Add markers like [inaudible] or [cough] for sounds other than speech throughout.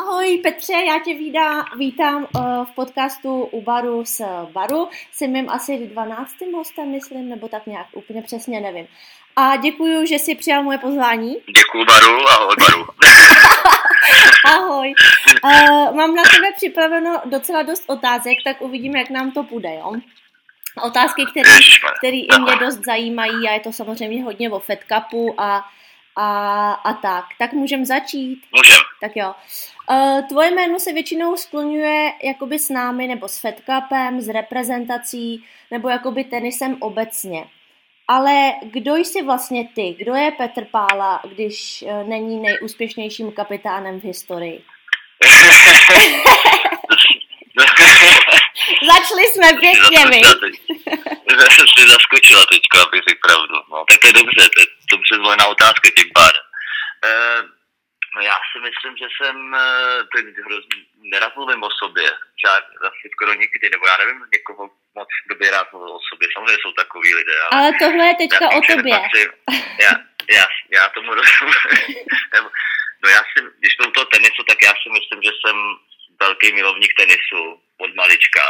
Ahoj Petře, já tě vídá, vítám uh, v podcastu u baru s baru. Jsem mým asi 12. hostem, myslím, nebo tak nějak, úplně přesně nevím. A děkuji, že jsi přijal moje pozvání. Děkuji baru, ahoj baru. [laughs] ahoj. Uh, mám na tebe připraveno docela dost otázek, tak uvidíme, jak nám to půjde, jo? Otázky, které, které i mě dost zajímají a je to samozřejmě hodně o Fed Cupu a a, a tak. Tak můžeme začít? Můžem. Tak jo. Uh, tvoje jméno se většinou skloňuje jakoby s námi, nebo s Fed Cupem, s reprezentací, nebo jakoby tenisem obecně. Ale kdo jsi vlastně ty? Kdo je Petr Pála, když uh, není nejúspěšnějším kapitánem v historii? [laughs] [laughs] Začali jsme pěkně, my. Jsi zaskočila teďka, aby řekl pravdu. No, tak to je dobře, to je dobře zvolená otázka tím pádem. Uh, no já si myslím, že jsem uh, ten hrozný, nerad mluvím o sobě, žád, asi skoro nikdy, nebo já nevím někoho moc době rád mluvil o sobě, samozřejmě jsou takový lidé. Ale, ale tohle je teďka o tobě. Nepatřím, já, já, já tomu rozumím. [laughs] no já si, když to toho tenisu, tak já si myslím, že jsem velký milovník tenisu od malička.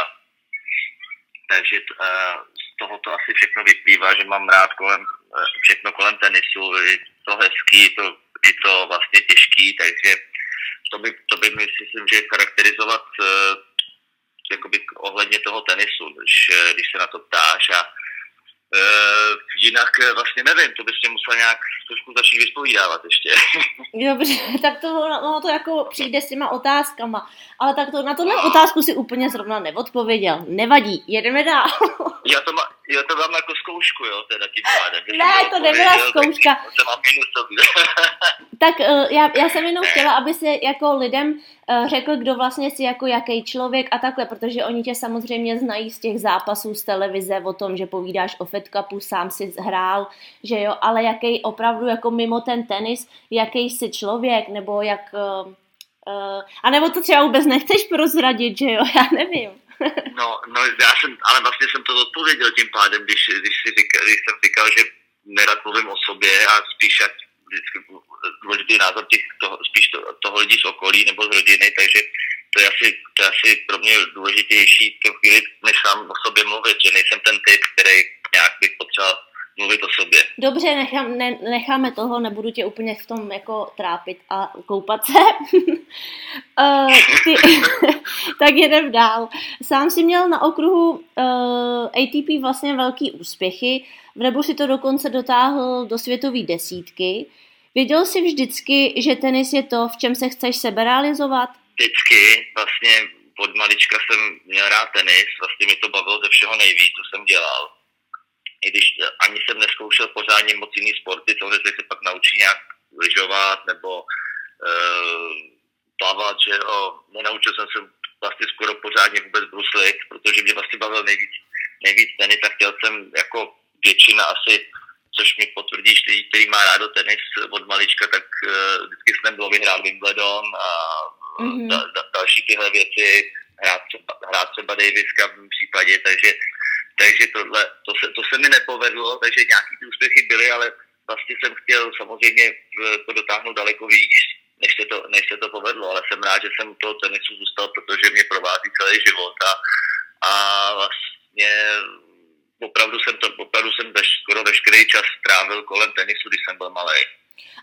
Takže uh, z toho to asi všechno vyplývá, že mám rád kolem, uh, všechno kolem tenisu, i to hezký, to, i to vlastně těžký, takže to by, to by myslím, že charakterizovat uh, jakoby ohledně toho tenisu, když, když se na to ptáš a Uh, jinak vlastně nevím, to bys mě musel nějak trošku začít vyspovídávat ještě. [laughs] Dobře, [laughs] tak to, no, to jako přijde s těma otázkama, ale tak to, na tohle no. otázku si úplně zrovna neodpověděl. Nevadí, jedeme dál. [laughs] já, to má, já to mám jako zkoušku, jo, teda tím pádem. Ne, to nebyla zkouška. To mám tak uh, já, já jsem jenom chtěla, aby se jako lidem uh, řekl, kdo vlastně si jako jaký člověk a takhle, protože oni tě samozřejmě znají z těch zápasů z televize o tom, že povídáš o Fed Cupu, sám si hrál, že jo, ale jaký opravdu jako mimo ten tenis, jaký jsi člověk, nebo jak... Uh, a nebo to třeba vůbec nechceš prozradit, že jo, [laughs] já nevím. no, no, já jsem, ale vlastně jsem to odpověděl tím pádem, když, když, si říkal, když jsem říkal, že nerad mluvím o sobě a spíš jak vždycky důležitý názor těch, toho, spíš to, toho lidí z okolí nebo z rodiny, takže to je asi, to je asi pro mě důležitější v chvíli, než sám o sobě mluvit, že nejsem ten typ, který nějak bych potřeboval mluvit o sobě. Dobře, nechám, ne, necháme toho, nebudu tě úplně v tom jako trápit a koupat se. uh, [laughs] ty, [laughs] tak jedem dál. Sám si měl na okruhu uh, eh, ATP vlastně velký úspěchy, Rebu si to dokonce dotáhl do světové desítky. Věděl jsi vždycky, že tenis je to, v čem se chceš sebe realizovat? Vždycky, vlastně od malička jsem měl rád tenis, vlastně mi to bavilo ze všeho nejvíc, co jsem dělal i když ani jsem neskoušel pořádně moc jiný sporty, co se pak naučí nějak lyžovat nebo uh, plavat, že jo, nenaučil jsem se vlastně skoro pořádně vůbec bruslit, protože mě vlastně bavil nejvíc, nejvíc tenis a chtěl jsem jako většina asi, což mi potvrdíš, který, který má rádo tenis od malička, tak uh, vždycky jsem byl vyhrát Wimbledon a mm-hmm. da, da, další tyhle věci, hrát třeba, hrát třeba Daviska v mém případě, takže takže tohle, to se, to se mi nepovedlo, takže nějaký ty úspěchy byly, ale vlastně jsem chtěl samozřejmě to dotáhnout daleko víc, než se to, než se to povedlo, ale jsem rád, že jsem u toho tenisu zůstal, protože mě provází celý život a, a vlastně opravdu jsem to, opravdu jsem veš, skoro veškerý čas strávil kolem tenisu, když jsem byl malý.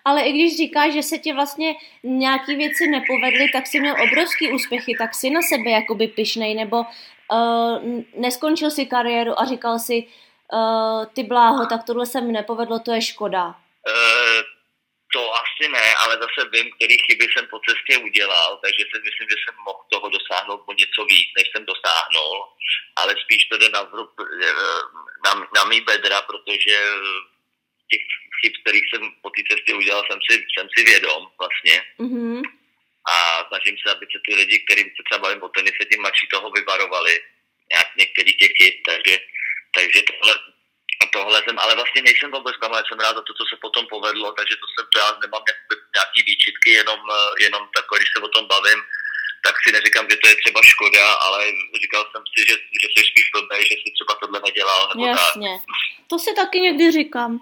Ale i když říkáš, že se ti vlastně nějaký věci nepovedly, tak si měl obrovský úspěchy, tak si na sebe jakoby pišnej, nebo uh, neskončil si kariéru a říkal si, uh, ty bláho, tak tohle se mi nepovedlo, to je škoda. Uh, to asi ne, ale zase vím, které chyby jsem po cestě udělal, takže si myslím, že jsem mohl toho dosáhnout o něco víc, než jsem dosáhnul, ale spíš to jde na, na, na mý bedra, protože těch chyb, kterých jsem po té cestě udělal, jsem si, jsem si vědom vlastně. Mm-hmm a snažím se, aby se ty lidi, kterým se třeba bavím o tenise, tím mladší toho vyvarovali, nějak některý těch chyb, takže, takže tohle, tohle jsem, ale vlastně nejsem vůbec zklamaný, jsem rád za to, co se potom povedlo, takže to jsem, já nemám nějaký výčitky, jenom, jenom takové, když se o tom bavím, tak si neříkám, že to je třeba škoda, ale říkal jsem si, že, že jsi spíš blbý, že jsi třeba tohle nedělal. Nebo Jasně, tak. to si taky někdy říkám.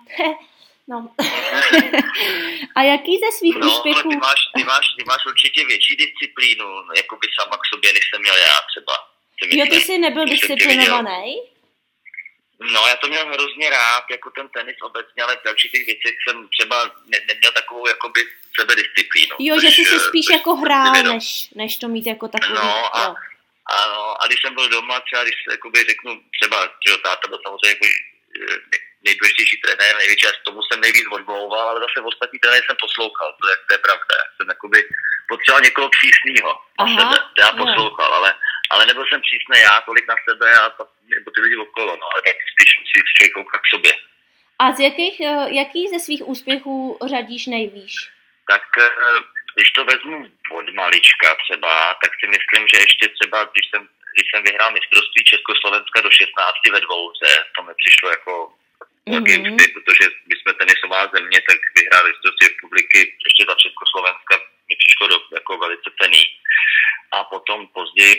No. [laughs] a jaký ze svých no, úspěchů? Ty máš, ty, máš, ty máš určitě větší disciplínu, jako by sama k sobě, než jsem měl já třeba. Jo, ty jsi nebyl disciplinovaný? No, já to měl hrozně rád, jako ten tenis obecně, ale v určitých věcech jsem třeba ne, neměl takovou jakoby sebedisciplínu. Jo, že jsi si spíš což jako hrál, než, než to mít jako takový. No a, ano, a když jsem byl doma, třeba když jakoby řeknu, třeba, že táta byl samozřejmě jako nejdůležitější trenér, největší, já tomu jsem nejvíc odmlouval, ale zase v ostatní trenér jsem poslouchal, to je, to je pravda. Já jsem jakoby potřeboval někoho přísného sebe, já poslouchal, ale, ale nebyl jsem přísný já tolik na sebe a to, nebo ty lidi okolo, no, ale tak spíš si člověk kouká k sobě. A z jakých, eh, jaký ze svých úspěchů řadíš nejvýš? Tak eh, když to vezmu od malička třeba, tak si myslím, že ještě třeba, když jsem, když jsem vyhrál mistrovství Československa do 16 ve dvouce, to mi přišlo jako velký mm-hmm. úspěch, protože my jsme tenisová země, tak vyhrál mistrovství republiky ještě za Československa mi přišlo do, jako velice cený. A potom později,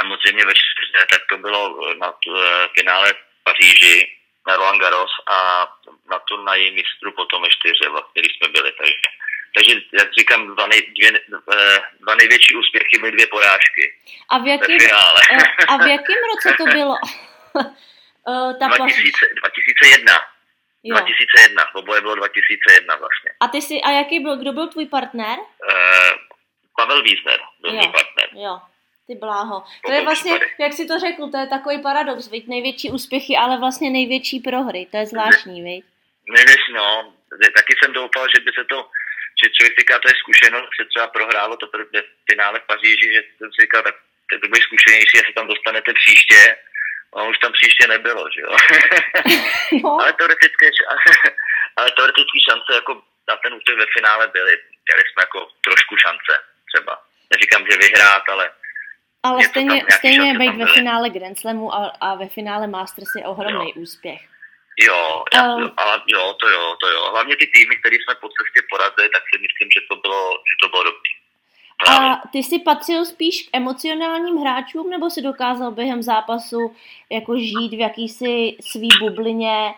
samozřejmě ve čtvrté, tak to bylo na eh, finále v Paříži, na Roland Garros a na turnaji mistru potom ještě čtyři, vlastně, když jsme byli. Takže, takže jak říkám, dva, nej, dvě, eh, dva největší úspěchy byly dvě porážky. A v jakém, eh, a v jakém roce to [laughs] bylo? Ta 2000, 2001. Jo. 2001, oboje bylo 2001 vlastně. A ty jsi, a jaký byl, kdo byl tvůj partner? Uh, Pavel Wiesner byl můj partner. Jo, ty bláho. To je vlastně, jak si to řekl, to je takový paradox, viď? Největší úspěchy, ale vlastně největší prohry. To je zvláštní, viď? Nevíš, no. Taky jsem doufal, že by se to, že člověk říká, to je zkušenost, že třeba prohrálo to v finále v Paříži, že jsem si říkal, tak to bude zkušenější, jestli tam dostanete příště a už tam příště nebylo, že jo. [laughs] No. ale, teoretické, [laughs] ale teoretické šance jako na ten útok ve finále byly. Měli jsme jako trošku šance třeba. Neříkám, že vyhrát, ale ale stejně, stejně být ve finále Grand Slamu a, a ve finále Masters je ohromný jo. úspěch. Jo, já, um, ale jo, to jo, to jo. Hlavně ty týmy, které jsme po cestě porazili, tak si myslím, že to bylo, že to bylo dobrý. A ty jsi patřil spíš k emocionálním hráčům, nebo si dokázal během zápasu jako žít v jakýsi svý bublině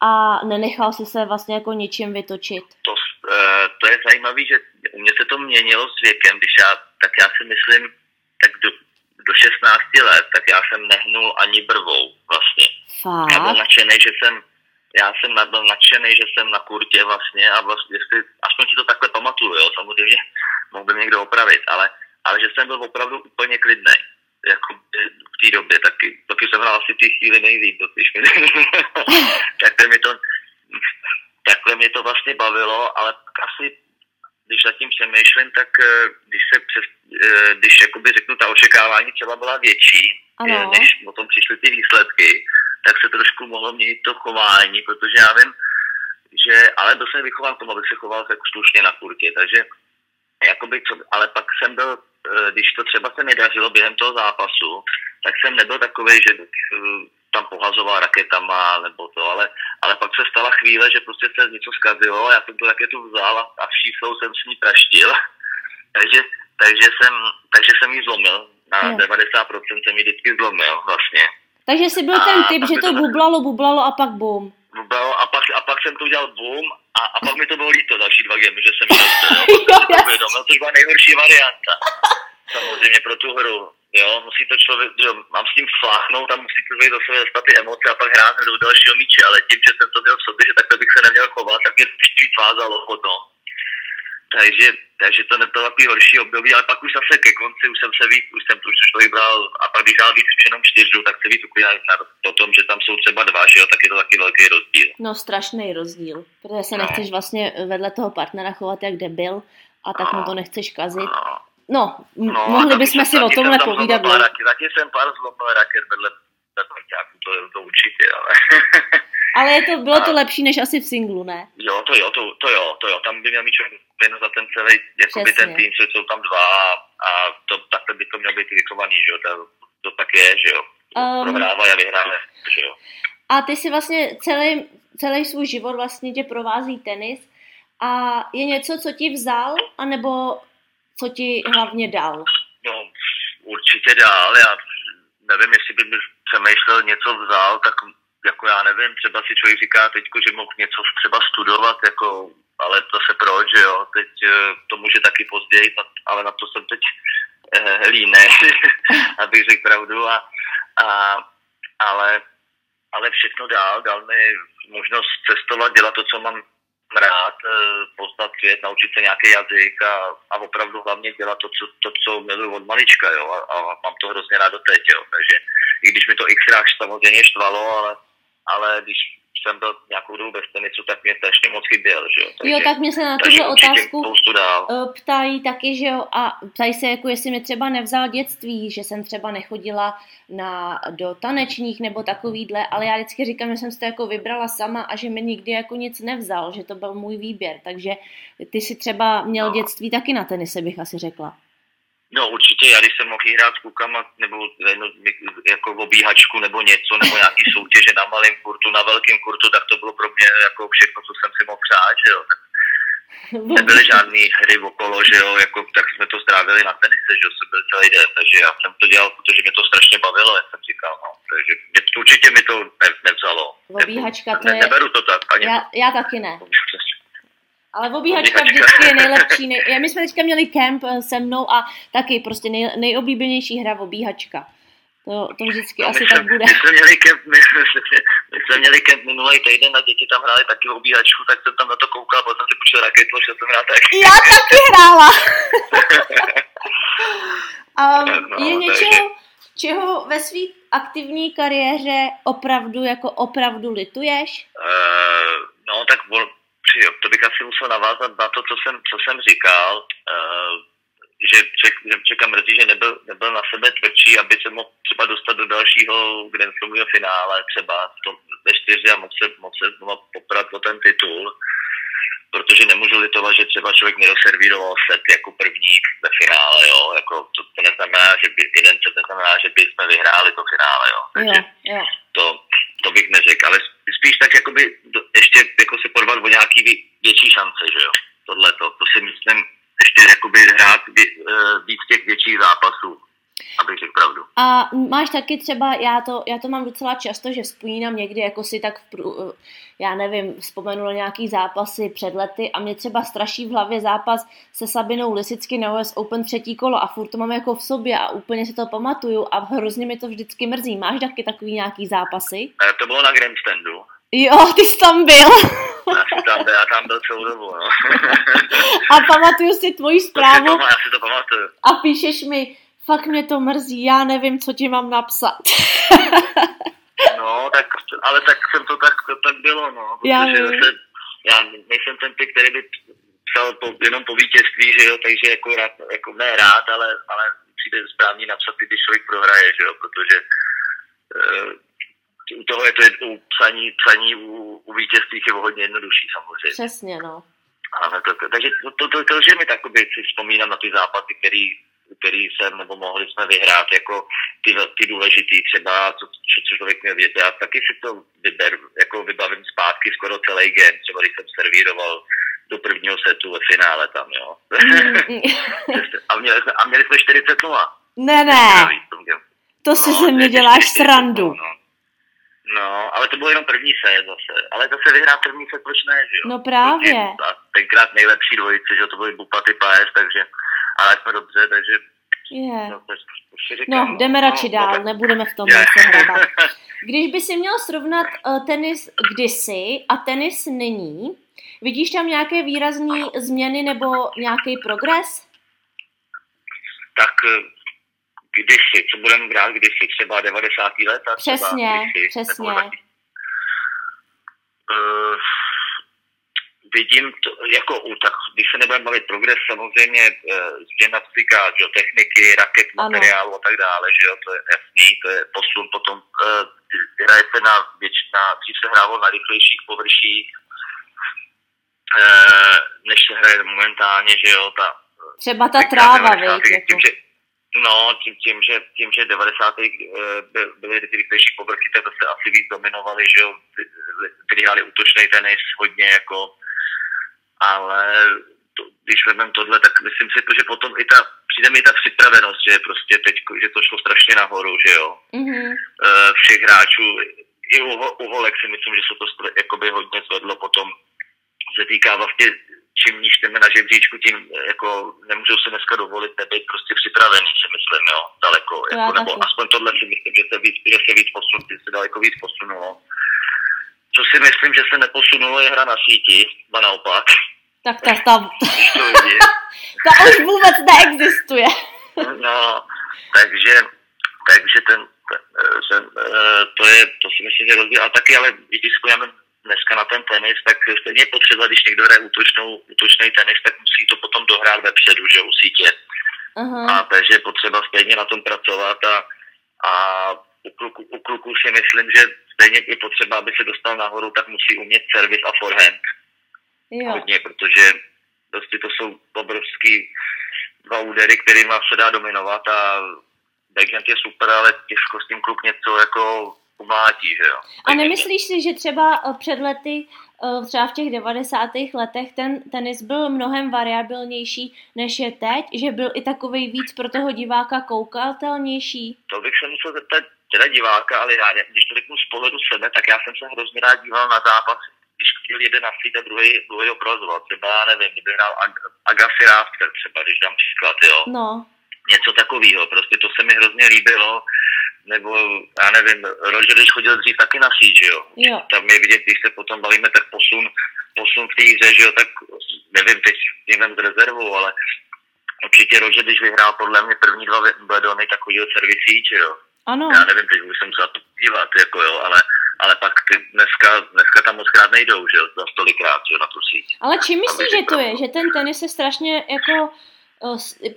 a nenechal si se vlastně jako ničím vytočit? To, eh, to je zajímavé, že u mě se to měnilo s věkem, když já, tak já si myslím, tak do, do 16 let, tak já jsem nehnul ani brvou vlastně. Fakt? Já byl nadšený, že jsem já jsem byl nadšený, že jsem na kurtě vlastně a vlastně, jestli, aspoň si to takhle pamatuju, jo, samozřejmě mohl by mě někdo opravit, ale, ale že jsem byl opravdu úplně klidný jako v té době, taky, taky jsem hrál asi ty chvíli nejvíc, když mi, [laughs] takhle mi to, takhle mě to vlastně bavilo, ale asi když nad tím přemýšlím, tak eh, když se přes, eh, když jakoby řeknu, ta očekávání třeba byla větší, ano. než potom přišly ty výsledky, tak se trošku mohlo měnit to chování, protože já vím, že, ale byl jsem vychován k tomu, abych se choval jako slušně na kurtě, takže jakoby, ale pak jsem byl, eh, když to třeba se nedařilo během toho zápasu, tak jsem nebyl takový, že eh, tam pohazoval raketama nebo to, ale, ale pak se stala chvíle, že prostě se něco zkazilo, já jsem tu raketu vzal a, a všíslou jsem s ní praštil, [laughs] takže, takže, jsem, takže jsem ji zlomil, na no. 90% jsem ji vždycky zlomil vlastně. Takže jsi byl a ten typ, že to bublalo, bublalo a pak bum. Bublalo a pak, a pak jsem to udělal bum a, a pak mi to bylo líto další dva gemy, že jsem [laughs] to uvědomil, což byla nejhorší varianta. [laughs] Samozřejmě pro tu hru. Jo, musí to člověk, jo, mám s tím fláchnout a musí člověk do sebe dostat ty emoce a pak hrát do dalšího míče, ale tím, že jsem to měl v sobě, že takhle bych se neměl chovat, tak mě to ještě vázalo potom. Takže, takže to nebylo takový horší období, ale pak už zase ke konci už jsem se víc, už jsem už to vybral a pak když dál víc jenom čtyřu, tak se víc uklidá na tom, že tam jsou třeba dva, že jo, tak je to taky velký rozdíl. No strašný rozdíl, protože se no. nechceš vlastně vedle toho partnera chovat jak debil a tak no. mu to nechceš kazit. No. No, no mohli bychom si o tomhle povídat. Taky, taky jsem pár zlomil raket vedle, vedle to, to určitě, ale... [laughs] Ale je to, bylo to lepší než asi v singlu, ne? Jo, to jo, to, to jo, to jo. Tam by měl mít člověk za ten celý, jakoby ten tým, co jsou tam dva a to, takhle by to mělo být vychovaný, že jo. To, to tak je, že jo. Um, Prohrávají a vyhráme, že jo. A ty si vlastně celý, celý svůj život vlastně tě provází tenis a je něco, co ti vzal, anebo co ti hlavně dal? No, určitě dál. Já nevím, jestli by mi přemýšlel něco vzal, tak jako já nevím, třeba si člověk říká teď, že mohl něco třeba studovat, jako, ale to se proč, že jo, teď eh, to může taky později, ale na to jsem teď eh, líný, [laughs] abych řekl pravdu, a, a, ale, ale všechno dál, dal mi možnost cestovat, dělat to, co mám rád, eh, poznat svět, naučit se nějaký jazyk a, a opravdu hlavně dělat to, co, to, co miluji od malička, jo, a, a mám to hrozně rád do teď, jo, takže i když mi to xkrát samozřejmě štvalo, ale, ale když jsem byl nějakou dobu bez tenisu, tak mě strašně moc chyběl, že jo. Takže, jo, tak mě se na tuhle otázku eh, ptají taky, že jo, a ptají se, jako jestli mi třeba nevzal dětství, že jsem třeba nechodila na, do tanečních nebo takovýhle, ale já vždycky říkám, že jsem si to jako vybrala sama a že mi nikdy jako nic nevzal, že to byl můj výběr, takže ty si třeba měl no. dětství taky na tenise, bych asi řekla. No určitě, já když jsem mohl hrát s klukama, nebo no, jako v obíhačku, nebo něco, nebo nějaký [laughs] soutěže na malém kurtu, na velkém kurtu, tak to bylo pro mě jako všechno, co jsem si mohl přát, že jo. Nebyly žádné hry okolo, že jo, jako, tak jsme to strávili na tenise, že jo, jsem byl celý den, takže já jsem to dělal, protože mě to strašně bavilo, jak jsem říkal, no. Takže mě, určitě mi to ne, nevzalo. Obíhačka to ne, je... Neberu to tak. Ani já, já taky ne. Ale obíhačka vždycky je nejlepší. Nej... My jsme teďka měli kemp eh, se mnou a taky prostě nej, nejoblíbenější hra obíhačka. To, to vždycky no, asi jsme, tak bude. My jsme měli kemp, my, my jsme měli kemp minulý týden a děti tam hráli taky obíhačku, tak jsem tam na to koukal, potom jsem si počul raketu, šel jsem hrát taky. Já taky hrála. [laughs] um, no, je něčeho, čeho ve své aktivní kariéře opravdu jako opravdu lituješ? Uh, no tak jo, to bych asi musel navázat na to, co jsem, co jsem říkal, uh, že, ček, že čekám mrzí, že nebyl, nebyl na sebe tvrdší, aby se mohl třeba dostat do dalšího Grand finále, třeba v tom, ve čtyři a mohl se, mohl se znova poprat o ten titul, protože nemůžu litovat, že třeba člověk nedoservíroval set jako první ve finále, jo, jako to, to neznamená, že by jeden set neznamená, že by jsme vyhráli to finále, jo, takže jo, jo. To, to bych neřekl, ale spíš tak jakoby ještě jako se porvat o nějaký větší šance, že jo, tohle to, to si myslím ještě jakoby hrát eh, víc těch větších zápasů, abych řekl pravdu. A máš taky třeba, já to, já to mám docela často, že vzpomínám někdy, jako si tak, v, já nevím, vzpomenula nějaký zápasy před lety a mě třeba straší v hlavě zápas se Sabinou Lisicky na US Open třetí kolo a furt to mám jako v sobě a úplně si to pamatuju a hrozně mi to vždycky mrzí. Máš taky takový nějaký zápasy? E, to bylo na Grandstandu. Jo, ty jsi tam byl. Já jsem tam byl, já tam byl celou dobu, no. a pamatuju si tvoji zprávu. To, já si to pamatuju. A píšeš mi, fakt mě to mrzí, já nevím, co ti mám napsat. [laughs] no, tak, ale tak jsem to tak, to tak bylo, no. Protože já, zase, já nejsem ten typ, který by psal po, jenom po vítězství, že jo, takže jako, rád, jako ne rád, ale, ale přijde správně napsat, když člověk prohraje, že jo, protože uh, u toho je to u psaní, psaní u, u vítězství je hodně jednodušší samozřejmě. Přesně, no. Ale to, to, takže to, to, to, to, že mi takoby si vzpomínám na ty zápasy, který který jsem, nebo mohli jsme vyhrát jako ty, ty důležitý třeba, co, co, co člověk měl vědět. Já taky si to vyber, jako vybavím zpátky skoro celý game, třeba když jsem servíroval do prvního setu ve finále tam, jo. [laughs] A, měli jsme, a měli jsme 40 0. Ne, ne. To no, si ze mě děláš srandu. No. No, ale to bylo jenom první set zase. Ale zase vyhrát první set, proč ne, že jo? No právě. A tenkrát nejlepší dvojice, že to byly Bupaty Paes, takže ale jsme dobře, takže Yeah. No, to, to říkám, no, jdeme no, radši no, dál, no, nebudeme v tom yeah. se hrabat. Když by si měl srovnat uh, tenis kdysi a tenis nyní, vidíš tam nějaké výrazné změny nebo nějaký progres? Tak eh, kdysi, co budeme brát kdysi, třeba 90. let? Přesně, kdysi, přesně. uh, vidím to, jako, tak když se nebudeme bavit progres, samozřejmě e, fyzika, že techniky, raket, materiálu a tak dále, že jo, to je jasný, to je posun, potom e, hraje se na většina, dřív se hrálo na rychlejších površích, e, než se hraje momentálně, že jo, ta... Třeba ta tráva, víš, jako. Tím, že, No, tím, tím, že, tím, že 90. byly ty rychlejší povrchy, tak se asi víc dominovali, že jo, kdy hráli útočný tenis hodně jako ale to, když vezmeme tohle, tak myslím si, že potom i ta, přijde mi ta připravenost, že prostě teď, že to šlo strašně nahoru, že jo. Mm-hmm. Všech hráčů, i u, u holek si myslím, že se to jakoby hodně zvedlo potom, se týká vlastně čím níž jdeme na žebříčku, tím jako nemůžou se dneska dovolit nebyt prostě připravený, si myslím, jo, daleko. Jako, nebo aspoň tohle si myslím, že se víc, že se víc posunulo, se daleko víc posunulo. Co si myslím, že se neposunulo, je hra na síti, a naopak. Tak ta, ta, [laughs] ta už vůbec neexistuje. no, takže, takže ten, ten, ten, to je, to si myslím, že rozdíl. A taky, ale když spojíme dneska na ten tenis, tak stejně je potřeba, když někdo hraje útočnou, útočný tenis, tak musí to potom dohrát vepředu, že u sítě. Uh-huh. A takže je potřeba stejně na tom pracovat a, a u kluku, u kluku si myslím, že stejně je potřeba, aby se dostal nahoru, tak musí umět servis a forehand. Jo. Hodně, protože prostě to jsou obrovský dva údery, kterými se dá dominovat a backhand je super, ale těžko s tím kluk něco jako umlátí, že jo. A nemyslíš si, že třeba eh, před lety, eh, třeba v těch 90. letech, ten tenis byl mnohem variabilnější, než je teď, že byl i takový víc pro toho diváka koukatelnější? To bych se musel zeptat teda diváka, ale já, když to řeknu z pohledu sebe, tak já jsem se hrozně rád díval na zápas, když chtěl jeden na a druhý, druhý ho provozoval. Třeba, já nevím, kdyby hrál Ag- Agassi Rafter třeba, když dám příklad, jo. No. Něco takového, prostě to se mi hrozně líbilo nebo já nevím, Roger, když chodil dřív taky na síť, jo? jo. Tam je vidět, když se potom bavíme, tak posun, posun v té hře, že jo, tak nevím, teď nevím z rezervu, ale určitě Roger, když vyhrál podle mě první dva bledony, tak chodil servis síť, jo. Ano. Já nevím, teď už jsem se na to dívat, jako jo, ale, ale pak ty dneska, dneska tam moc krát nejdou, že jo, za stolikrát, že jo, na tu síť. Ale čím myslíš, že to je? Že ten tenis se strašně jako,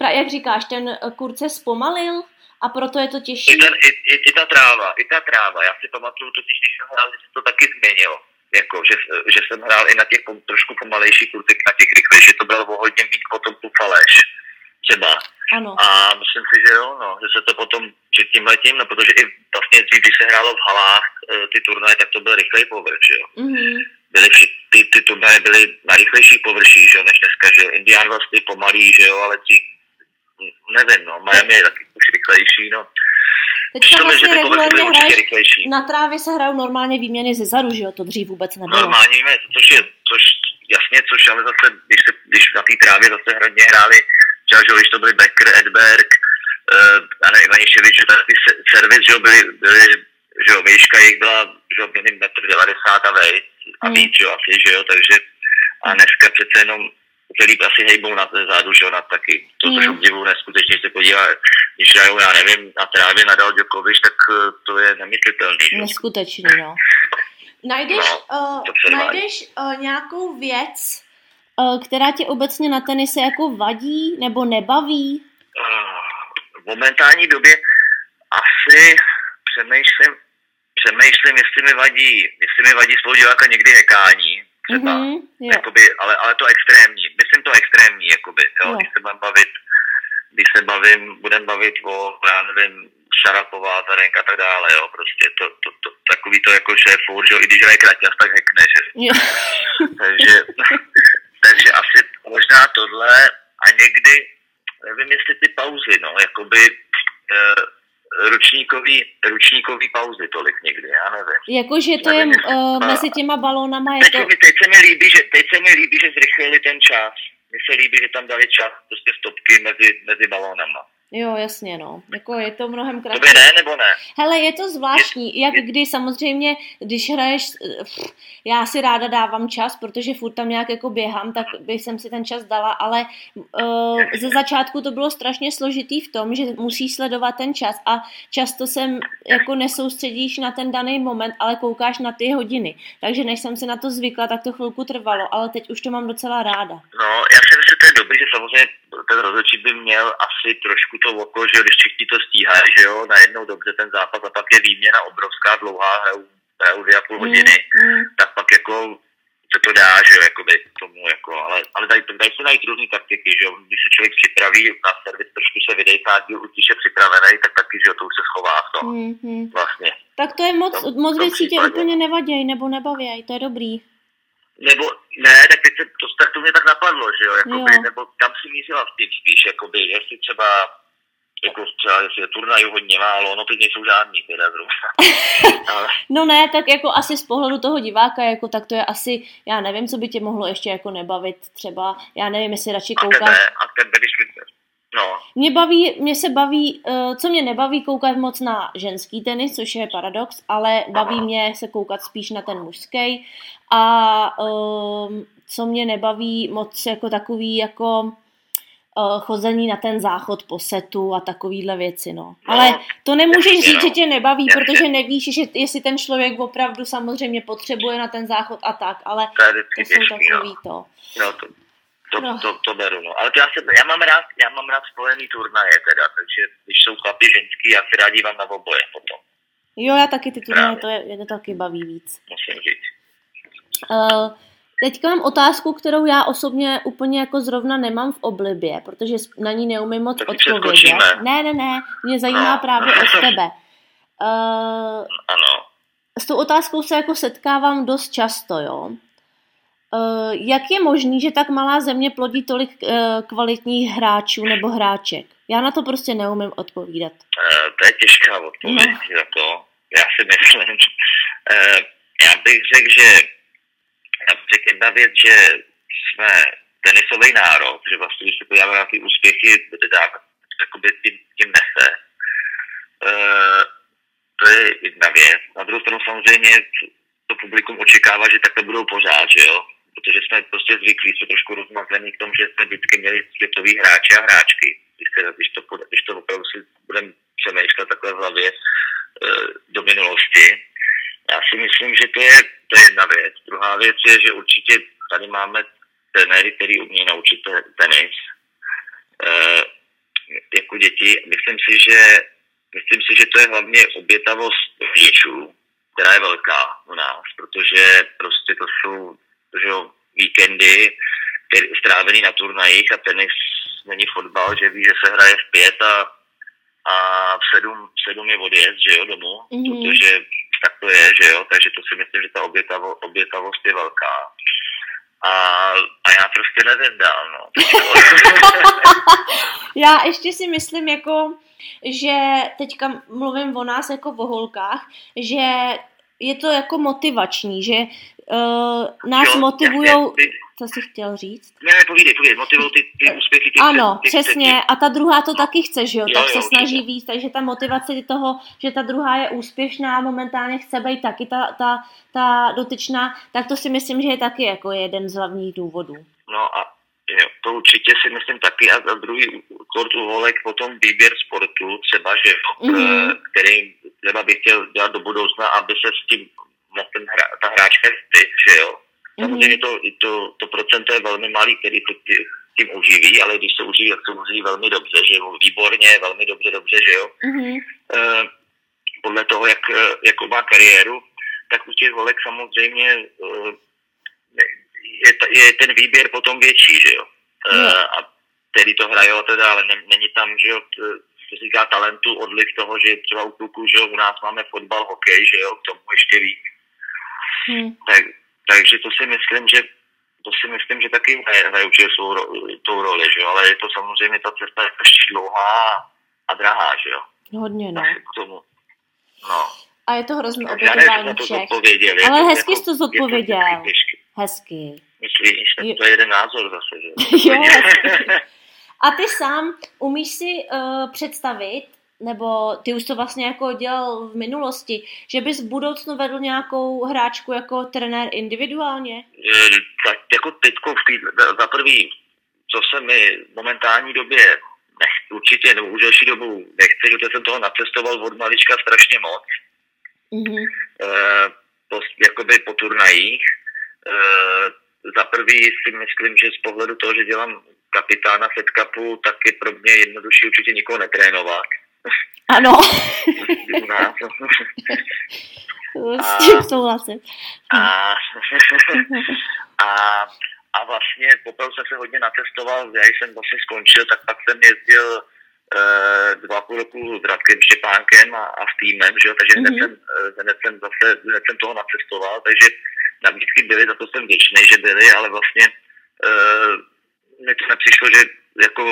eh, jak říkáš, ten kurz se zpomalil? a proto je to těžší. I, ten, i, i, i ta tráva, i ta tráva. Já si pamatuju totiž, když jsem hrál, že se to taky změnilo. Jako, že, že jsem hrál i na těch trošku pomalejších kurtech, na těch rychlých, že to bylo o hodně mít potom tu faleš. Třeba. Ano. A myslím si, že jo, no, že se to potom, že tím letím, no, protože i vlastně dřív, když se hrálo v halách e, ty turnaje, tak to byl rychlej povrch, jo. Mm-hmm. Byly vši, ty, ty turnaje byly na rychlejších površích, že jo, než dneska, že Indian vlastně pomalý, že jo, ale dřív nevím, no, Miami je taky už rychlejší, no. Teďka vlastně regulárně hraješ, na trávě se hrajou normálně výměny ze zadu, že jo, to dřív vůbec nebylo. Normálně výměny, což je, což, jasně, což ale zase, když, se, když na té trávě zase hodně hráli, třeba, že když to byli Becker, Edberg, uh, a ne Ivaniševič, že ty servis, že jo, byly, byly, že jo, výška jich byla, že jo, byly 1,90 m a vejc a hmm. víc, jo, asi, že jo, takže a dneska přece jenom který asi hejbou na té zádu, že ona taky, to což mm. obdivu neskutečně se podívá, když hrajou, já nevím, na trávě nadal Djokovic, tak eh, to je nemyslitelný. Neskutečný, no. Najdeš, no, uh, najdeš uh, nějakou věc, která tě obecně na tenise jako vadí nebo nebaví? Uh, v momentální době asi přemýšlím, přemýšlím, jestli mi vadí, jestli mi vadí svou diváka někdy hekání, třeba, mm-hmm, jakoby, ale, ale to extrémní, myslím to extrémní, jakoby, jo, jo. když se budem bavit, když se bavím, budem bavit o, já nevím, Šarapová, Zarenka a tak dále, jo, prostě to, to, to, takový to jako šéf, že jo, i když hraje kraťas, tak hekne, že? [laughs] takže, [laughs] takže asi možná tohle a někdy, nevím, jestli ty pauzy, no, jakoby, eh, ručníkový, ručníkový pauzy tolik někdy, já nevím. Jakože to nevím, je uh, mezi těma balónama je teď to... Se mi, teď, se mi líbí, že, teď se mi líbí, že zrychlili ten čas. Mně se líbí, že tam dali čas, prostě stopky mezi, mezi balónama. Jo, jasně, no. Jako je to mnohem kratší. To by ne, nebo ne? Hele, je to zvláštní, je, jak je... kdy samozřejmě, když hraješ, já si ráda dávám čas, protože furt tam nějak jako běhám, tak bych jsem si ten čas dala, ale uh, ze začátku to bylo strašně složitý v tom, že musíš sledovat ten čas a často jsem jako nesoustředíš na ten daný moment, ale koukáš na ty hodiny. Takže než jsem si na to zvykla, tak to chvilku trvalo, ale teď už to mám docela ráda. No, já si myslím, že to je dobrý, že samozřejmě ten rozhodčí by měl asi trošku to oko, že když všichni to stíhají, že jo, najednou dobře ten zápas a pak je výměna obrovská, dlouhá, hrajou, hrajou dvě a půl hodiny, mm, mm. tak pak jako se to dá, že jo, jakoby tomu, jako, ale, ale dají, dají se najít různé taktiky, že jo, když se člověk připraví na servis, trošku se vydejká, už je připravený, tak taky, že jo, to už se schová v tom, mm-hmm. vlastně. Tak to je moc, tom, moc věcí tě úplně nevaděj, nebo nebavěj, to je dobrý. Nebo, ne, tak teď se, to, tak to mě tak napadlo, že jo, jakoby, jo. nebo tam si mířila s tím spíš, jakoby, jestli třeba jako třeba, jestli je turnajů hodně málo, no teď nejsou žádný teda zrovna. [laughs] No ne, tak jako asi z pohledu toho diváka, jako tak to je asi, já nevím, co by tě mohlo ještě jako nebavit, třeba, já nevím, jestli radši koukáš. A tebe, a tebe, když No. Mě baví, mě se baví, uh, co mě nebaví koukat moc na ženský tenis, což je paradox, ale baví Aha. mě se koukat spíš na ten mužský a uh, co mě nebaví moc jako takový jako uh, chození na ten záchod po setu a takovýhle věci, no. no Ale to nemůžeš říct, no. že tě nebaví, jasně. protože nevíš, že jestli ten člověk opravdu samozřejmě potřebuje na ten záchod a tak, ale to jsou no. takový no. to. No, to to, no. to, to beru, no. Ale to já, se, já, mám rád, já mám rád spojený turnaje teda, takže když jsou chlapi ženský, já se rád dívám na oboje potom. Jo, já taky ty turnaje, to je, to taky baví víc. Musím říct. Uh, teďka mám otázku, kterou já osobně úplně jako zrovna nemám v oblibě, protože na ní neumím moc tak odpovědět. Ne, ne, ne, mě zajímá no. právě od [laughs] tebe. Uh, ano. S tou otázkou se jako setkávám dost často, jo. Uh, jak je možný, že tak malá země plodí tolik uh, kvalitních hráčů nebo hráček? Já na to prostě neumím odpovídat. Uh, to je těžká odpověď no. za to. Já si myslím, já bych řekl, že já bych řekl jedna věc, že jsme tenisový národ, že vlastně, když se podíváme na ty úspěchy, dáme, jakoby tím, tím nese. To je jedna věc. Na druhou stranu samozřejmě to publikum očekává, že takhle budou pořád, že jo? Protože jsme prostě zvyklí, jsme trošku rozmazlení k tomu, že jsme vždycky měli světový hráče a hráčky. Když, se, když, to, když to opravdu si budeme přemýšlet takhle v hlavě e, do minulosti. Já si myslím, že to je, to je jedna věc. Druhá věc je, že určitě tady máme trenéry, který umí naučit tenis e, jako děti. Myslím si, že myslím si, že to je hlavně obětavost rodičů, která je velká u nás, protože prostě to jsou že jo, víkendy který, strávený na turnajích a tenis není fotbal, že ví, že se hraje v pět a, a v sedm, v sedm je odjezd, že jo, domů, mm-hmm. protože tak to je, že jo, takže to si myslím, že ta obětavo, obětavost je velká. A, a já prostě nevím dál, no. [laughs] já ještě si myslím, jako, že teďka mluvím o nás jako o holkách, že je to jako motivační, že uh, nás jo, motivují, co jsi chtěl říct? Ne, ne, povídej, povídej, motivují ty, ty úspěchy. Ty ano, ty, přesně, ty, a ta druhá to no. taky chce, že jo, jo tak jo, se snaží víc, takže ta motivace toho, že ta druhá je úspěšná a momentálně chce být taky ta, ta, ta dotyčná, tak to si myslím, že je taky jako jeden z hlavních důvodů. No a Jo, to určitě si myslím taky. A, a druhý kort u holek potom výběr sportu, třeba, že mm-hmm. který třeba bych chtěl dělat do budoucna, aby se s tím ten hra, ta hráčka styk, že jo. Mhm. Samozřejmě to, to, to procento je velmi malý, který to tím uživí, ale když se uživí, tak se uživí velmi dobře, že jo, výborně, velmi dobře, dobře, že jo. Mm-hmm. E, podle toho, jak, jakou má kariéru, tak u těch holek samozřejmě e, je, je ten výběr potom větší, že jo. E, a který to hrajou teda, ale není tam, že jo, se říká talentu, odliv toho, že třeba u kluků, že jo, u nás máme fotbal, hokej, že jo, k tomu ještě víc. Hmm. Tak, takže to si myslím, že to si myslím, že taky hraje určitě svou tou roli, že jo, ale je to samozřejmě ta cesta je ještě dlouhá a drahá, že jo. Hodně, no. K tomu. No. A je to hrozně obětování všech. Ale hezky jsi to zodpověděl. Hezky. Myslíš, to je jeden názor zase, že jo. [laughs] A ty sám umíš si uh, představit, nebo ty už to vlastně jako dělal v minulosti, že bys v budoucnu vedl nějakou hráčku jako trenér individuálně? E, tak jako teďko za prvý, co se mi v momentální době nech, určitě, nebo už delší dobu nechci, že jsem toho nacestoval od malička strašně moc. Mm-hmm. E, po, jakoby po turnajích. E, za prvý si myslím, že z pohledu toho, že dělám kapitána Cupu, tak je pro mě jednodušší určitě nikoho netrénovat. Ano. [laughs] S tím souhlasím. A, a, a vlastně poprvé jsem se hodně natestoval, já jsem vlastně skončil, tak pak jsem jezdil e, dva půl roku s Radkem Štěpánkem a, a s týmem, že jo? takže mm-hmm. hned, jsem, eh, hned jsem zase hned jsem toho nacestoval, takže nabídky byly, za to jsem věčný, že byly, ale vlastně e, mi to nepřišlo, že jako,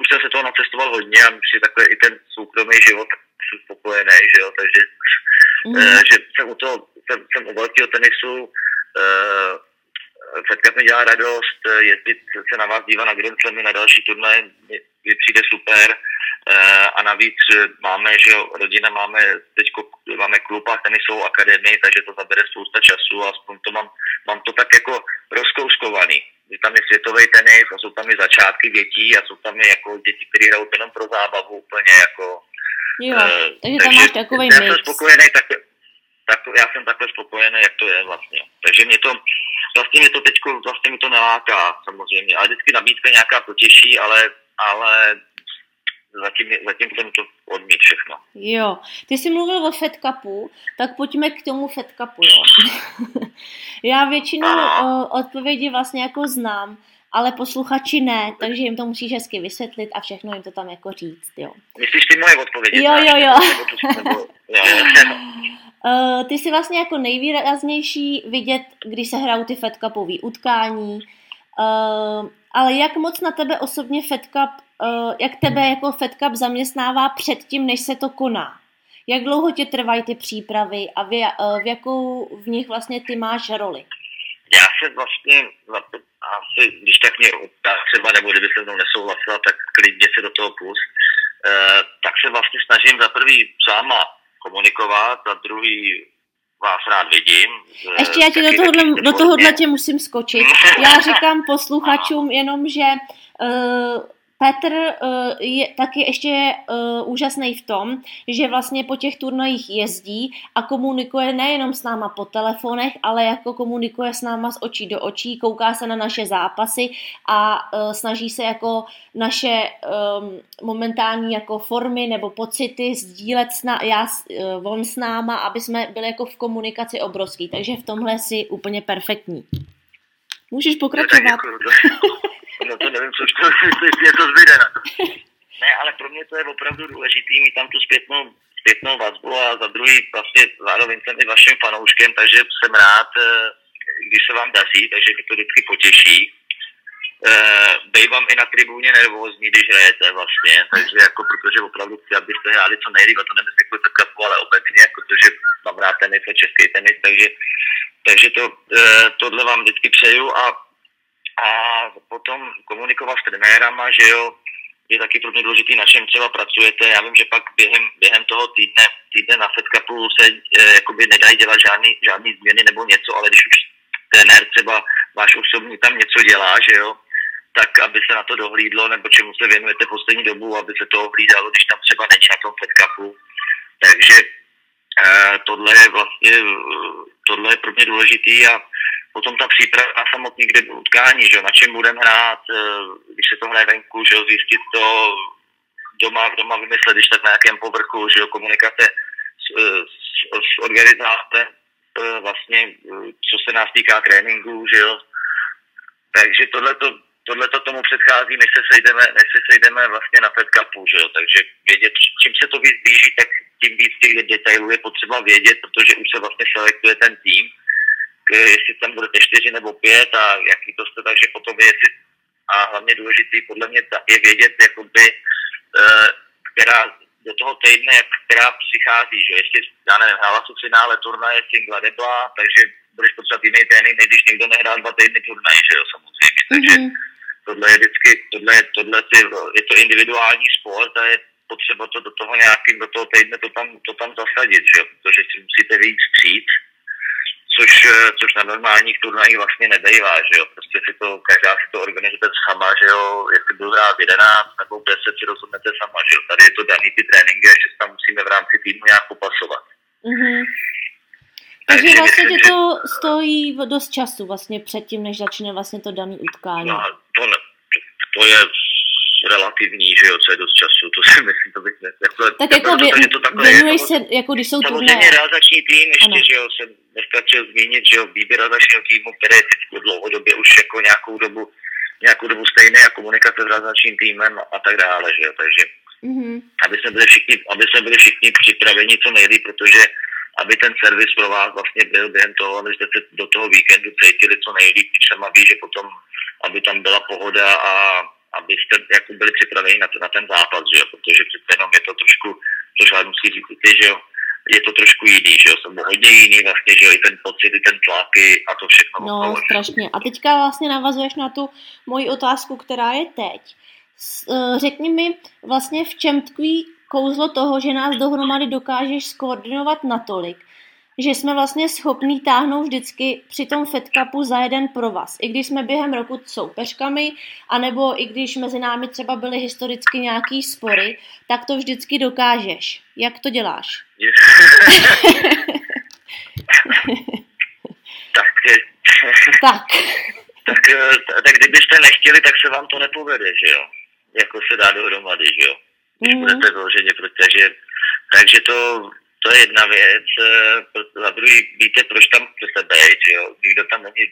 už jsem se toho nacestoval hodně a při takhle i ten soukromý život jsem spokojený, že jo, takže mm. že jsem u toho, jsem, jsem u velkého tenisu, uh, Fedka mi dělá radost, jezdit se na vás dívat na Grand Slamy, na další turné, mi přijde super. Uh, a navíc máme, že rodina máme, teď máme klub a tenisovou akademii, takže to zabere spousta času a aspoň to mám, mám to tak jako rozkouskovaný že tam je světový tenis a jsou tam i začátky dětí a jsou tam i jako děti, které hrajou jenom pro zábavu úplně jako... Jo, uh, takže tam máš takový já mix. jsem spokojený, tak, tak já jsem takhle spokojený, jak to je vlastně. Takže mě to, vlastně mě to teď, vlastně mi to neláká samozřejmě, ale vždycky nabídka nějaká potěší, ale, ale zatím, zatím jsem to odmít všechno. Jo, ty jsi mluvil o Fed Cupu, tak pojďme k tomu Fed Cupu, jo. [laughs] Já většinou uh, odpovědi vlastně jako znám, ale posluchači ne, takže jim to musíš hezky vysvětlit a všechno jim to tam jako říct, jo. Myslíš ty moje odpovědi? Jo, jo, jo. uh, [laughs] ty jsi vlastně jako nejvýraznější vidět, když se hrajou ty Fed Cupový utkání, uh, ale jak moc na tebe osobně Fed Cup, jak tebe jako Fed Cup zaměstnává předtím, než se to koná? Jak dlouho tě trvají ty přípravy a v, uh, v jakou v nich vlastně ty máš roli? Já se vlastně, asi, když tak mě třeba, nebo kdyby se mnou nesouhlasila, tak klidně se do toho pust, uh, tak se vlastně snažím za prvý s váma komunikovat, za druhý vás rád vidím. Ještě já ti do tohohle, do tohohle tě musím skočit. Já říkám [laughs] posluchačům jenom, že uh, Petr uh, je taky ještě uh, úžasný v tom, že vlastně po těch turnajích jezdí a komunikuje nejenom s náma po telefonech, ale jako komunikuje s náma z očí do očí, kouká se na naše zápasy a uh, snaží se jako naše um, momentální jako formy nebo pocity sdílet s ná, já, uh, on s náma, aby jsme byli jako v komunikaci obrovský. Takže v tomhle si úplně perfektní. Můžeš pokračovat. No to nevím, co to, [laughs] něco zbyde na to. [laughs] Ne, ale pro mě to je opravdu důležitý mít tam tu zpětnou, zpětnou vazbu a za druhý vlastně zároveň jsem i vaším fanouškem, takže jsem rád, eh, když se vám daří, takže mě to vždycky potěší. Uh, bejvám i na tribuně nervózní, když hrajete vlastně, takže jako protože opravdu chci, abyste hráli co nejlíp, a to nemyslím jako kapu, ale obecně, protože mám rád tenis a český tenis, takže, takže to, uh, tohle vám vždycky přeju a a potom komunikovat s trenérama, že jo, je taky pro mě důležitý, na čem třeba pracujete. Já vím, že pak během, během toho týdne, týdne na Fed Cupu se e, jakoby nedají dělat žádný, žádný změny nebo něco, ale když už trenér třeba váš osobní tam něco dělá, že jo, tak aby se na to dohlídlo, nebo čemu se věnujete poslední dobu, aby se to ohlídalo, když tam třeba není na tom Fed Cupu. Takže tohle je vlastně, tohle je pro mě důležitý a potom ta příprava samotný, kde utkání, že na čem budeme hrát, eh, když se to hraje venku, že zjistit to doma, doma vymyslet, když tak na nějakém povrchu, že komunikace s, eh, s, s organizátorem, eh, vlastně, co se nás týká tréninku, že jo. Takže tohle to tomu předchází, než se sejdeme, než se sejdeme vlastně na Fed Cupu, že jo. Takže vědět, čím se to víc blíží, tak tím víc těch detailů je potřeba vědět, protože už se vlastně selektuje ten tým jestli tam budete čtyři nebo pět a jaký to jste, takže potom je jestli, a hlavně důležitý podle mě je vědět, jakoby, eh, která do toho týdne, která přichází, že jestli, já nevím, hrála jsou finále turnaje singla debla, takže budeš potřebovat jiný trénink, než když někdo nehrá dva týdny turnaj, že jo, samozřejmě. Takže mm-hmm. tohle je vždycky, tohle, tohle ty, je to individuální sport a je potřeba to do toho nějakým, do toho týdne to tam, to tam zasadit, že jo, protože si musíte víc přijít což, eh, což na normálních turnajích vlastně nebejvá, že jo, prostě si to, každá si to organizuje sama, že jo, jestli budu hrát 11 nebo 10 si rozhodnete sama, že jo, tady je to daný ty tréninky, ještě tam musíme v rámci týdnu nějak popasovat. Mm-hmm. Takže, Takže vlastně ti to že... stojí dost času vlastně předtím, než začne vlastně to daný utkání. No, to, ne, to je relativní, že jo, co je dost času, to si [laughs] myslím, to bych ne... Jako, tak jako, vě, to, to věnuješ se, jako když jsou. Samozřejmě realizační tým, ještě, ano. že jo, jsem nestačil zmínit, že jo, výběr realizačního týmu, které je teď dlouhodobě už jako nějakou dobu, nějakou dobu stejné a komunikace s realizačním týmem a tak dále, že jo, takže mm-hmm. aby jsme byli všichni, aby jsme byli všichni připraveni co nejlíp, protože aby ten servis pro vás vlastně byl během toho, abyste se do toho víkendu cítili co nejlíp, třeba ví, že potom, aby tam byla pohoda a abyste jako byli připraveni na, to, na ten zápas, že jo? protože přece jenom je to trošku, což ale musí říct ty, že jo, je to trošku jiný, že jo, jsem hodně jiný vlastně, že jo, i ten pocit, i ten tlaky a to všechno. No, okolo, strašně. A teďka vlastně navazuješ na tu moji otázku, která je teď. Eh, řekni mi vlastně, v čem tkví kouzlo toho, že nás dohromady dokážeš skoordinovat natolik, že jsme vlastně schopní táhnout vždycky při tom Fed Cupu za jeden provaz. I když jsme během roku soupeřkami, anebo i když mezi námi třeba byly historicky nějaký spory, tak to vždycky dokážeš. Jak to děláš? [laughs] [laughs] tak, tak. tak, tak kdybyste nechtěli, tak se vám to nepovede, že jo? Jako se dá dohromady, že jo? Když mm. budete vyloženě, protože takže to to je jedna věc. Eh, za druhý, víte, proč tam chcete být, že jo? Nikdo tam není,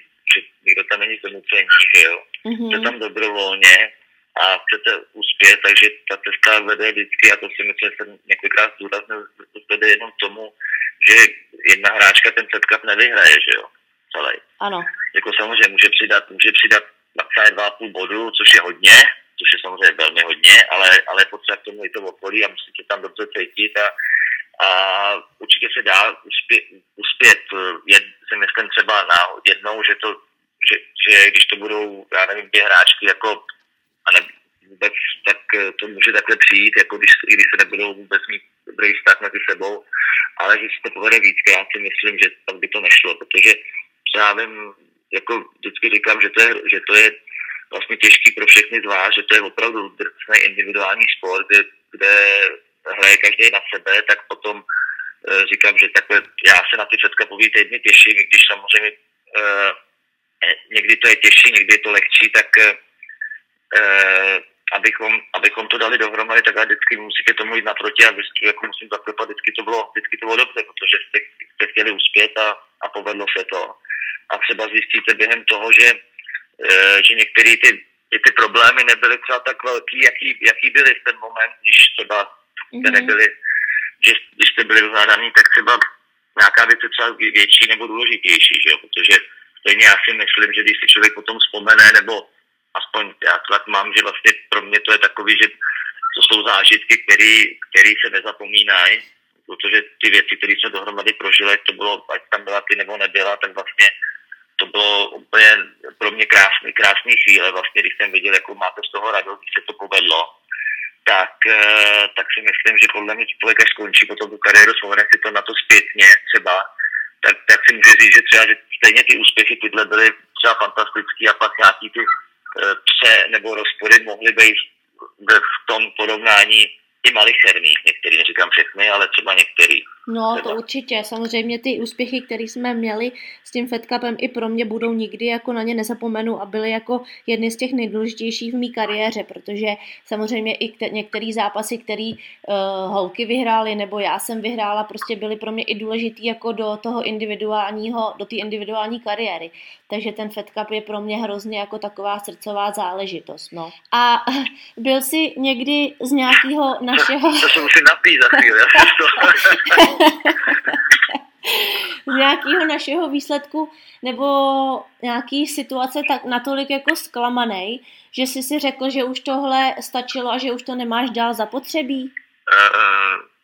nikdo tam není donucení, že jo? Mm-hmm. Jste tam dobrovolně a chcete uspět, takže ta cesta vede vždycky, a to si myslím, že jsem několikrát zdůraznil, vede jenom tomu, že jedna hráčka ten setup nevyhraje, že jo? Celý. Ano. Jako samozřejmě může přidat, může přidat 22,5 bodu, což je hodně, což je samozřejmě velmi hodně, ale, ale potřeba k tomu i to okolí a musíte tam dobře cítit a a určitě se dá uspět, uspět. Je, si myslím třeba na jednou, že to, že, že když to budou, já nevím, dvě hráčky jako, a ne, vůbec, tak to může takhle přijít, jako když, i když se nebudou vůbec mít dobrý vztah mezi sebou, ale že se to povede víc, já si myslím, že tak by to nešlo, protože já vím, jako vždycky říkám, že to je, že to je vlastně těžký pro všechny z vás, že to je opravdu drcný individuální sport, kde, kde hraje každý na sebe, tak potom e, říkám, že takhle já se na ty předkapový týdny těším, když samozřejmě e, někdy to je těžší, někdy je to lehčí, tak e, abychom, abychom to dali dohromady, tak vždycky musíte tomu jít naproti a vždycky, jako musím zaklepat, vždycky to bylo, vždycky to bylo dobře, protože jste, jste chtěli uspět a, a povedlo se to. A třeba zjistíte během toho, že, e, že některé ty, ty problémy nebyly třeba tak velký, jaký, jaký byly v ten moment, když třeba mm-hmm. nebyli, že když jste byli rozhádaný, tak třeba nějaká věc je třeba větší nebo důležitější, že jo? protože stejně já si myslím, že když si člověk potom vzpomene, nebo aspoň já to tak mám, že vlastně pro mě to je takový, že to jsou zážitky, které se nezapomínají, protože ty věci, které jsme dohromady prožili, to bylo, ať tam byla ty nebo nebyla, tak vlastně to bylo úplně pro mě krásný, krásný chvíle, vlastně, když jsem viděl, jakou máte z toho radost, když se to povedlo tak, eh, tak si myslím, že podle mě člověk, až skončí potom tu kariéru, vzpomene si to na to zpětně třeba, tak, tak si může říct, že třeba že stejně ty úspěchy tyhle byly třeba fantastický a pak nějaký ty eh, pře nebo rozpory mohly být v tom porovnání i malicherný, některý, neříkám všechny, ale třeba některý. No, třeba. to určitě. Samozřejmě ty úspěchy, které jsme měli s tím Fed Cupem, i pro mě budou nikdy jako na ně nezapomenu a byly jako jedny z těch nejdůležitějších v mý kariéře, protože samozřejmě i některé zápasy, které uh, holky vyhrály, nebo já jsem vyhrála, prostě byly pro mě i důležitý jako do toho individuálního, do té individuální kariéry. Takže ten Fed Cup je pro mě hrozně jako taková srdcová záležitost. No. A [laughs] byl jsi někdy z nějakého našeho... To, to se musím napít za chvíli. [laughs] z nějakého našeho výsledku nebo nějaký situace tak natolik jako zklamanej, že jsi si řekl, že už tohle stačilo a že už to nemáš dál zapotřebí? Uh,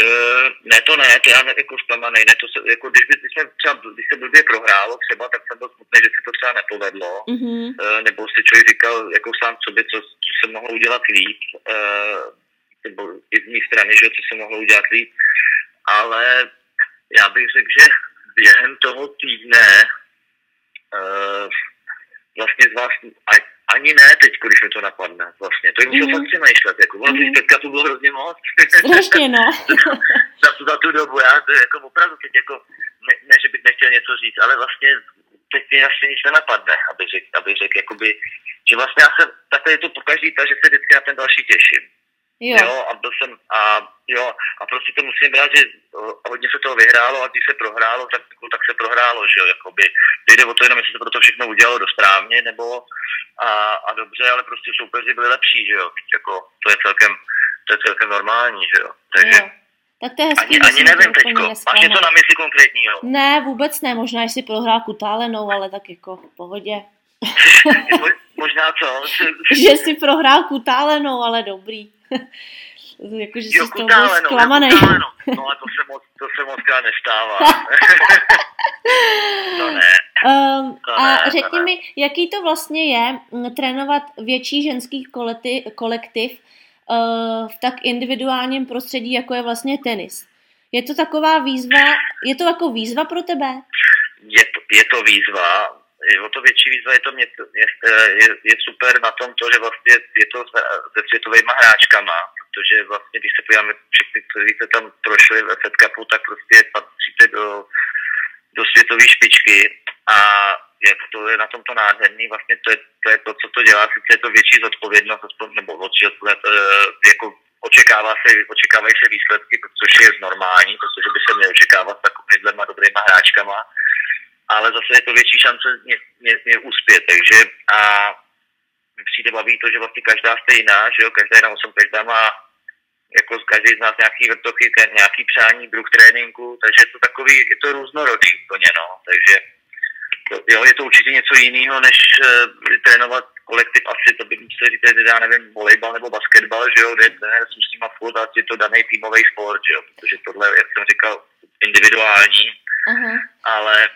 Uh, ne, to ne, to já ne, jako zklamaný, ne, to se, jako když, by, když, třeba, když se blbě prohrálo třeba, tak jsem byl smutný, že se to třeba nepovedlo, mm-hmm. uh, nebo si člověk říkal jako sám sobě, co, co se mohlo udělat líp, uh, nebo i z mé strany, že co se mohlo udělat líp, ale já bych řekl, že během toho týdne uh, vlastně z vás, ani ne teď, když mi to napadne vlastně. To je musel mm. fakt si myšlet, jako ono mm. teďka to bylo hrozně moc. Strašně, no. [laughs] za, tu, za tu dobu, já to jako opravdu teď jako, ne, ne, že bych nechtěl něco říct, ale vlastně teď mi asi nic nenapadne, aby řekl, aby řek, jakoby, že vlastně já jsem, takhle je to pokaždý tak, že se vždycky na ten další těším. Jo. jo. a byl jsem, a jo, a prostě to musím brát, že hodně se toho vyhrálo a když se prohrálo, tak, tak se prohrálo, že jo, jakoby, jde o to jenom, jestli se to všechno udělalo do správně, nebo a, a dobře, ale prostě soupeři byli lepší, že jo, jako, to je celkem, to je celkem normální, že jo, takže... Jo. Tak to je hezký, ani, ani nevím teďko. Máš něco na mysli konkrétního? Ne, vůbec ne, možná, jestli prohrál kutálenou, ale tak jako v pohodě. [laughs] Možná co? [laughs] že si prohrál kutálenou, ale dobrý. [laughs] Jakože jsi Jo, z toho byl kutálenou, zklamaný. jo, kutálenou. No a to se moc, to se moc nestává. [laughs] to ne. Um, To a ne, řekni ne. mi, jaký to vlastně je trénovat větší ženský kolektiv, kolektiv uh, v tak individuálním prostředí, jako je vlastně tenis. Je to taková výzva, je to jako výzva pro tebe? je to, je to výzva, je o to větší výzva, je to mě, je, je, je super na tom to, že vlastně je to se, světovými hráčkama, protože vlastně, když se podíváme všechny, kteří se tam prošli ve Fed Cupu, tak prostě patříte do, do světové špičky a jak to je na tomto nádherný, vlastně to je, to je to, co to dělá, sice je to větší zodpovědnost, nebo zodpovědnost, eh, jako očekává se, očekávají se výsledky, což je normální, protože by se měly očekávat takovýhlema dobrýma hráčkama, ale zase je to větší šance mě, mě, mě uspět, takže a mi přijde baví to, že vlastně každá jste jiná, že jo, každá jiná osoba, každá má jako každý z nás nějaký vrtochy, nějaký přání, druh tréninku, takže je to takový, je to různorodý úplně, no, takže to, jo, je to určitě něco jiného, než uh, trénovat kolektiv asi, to by se říct, já nevím, volejbal nebo basketbal, že jo, kde trenér s nima furt a je to daný týmový sport, že jo, protože tohle, jak jsem říkal, individuální, Aha. ale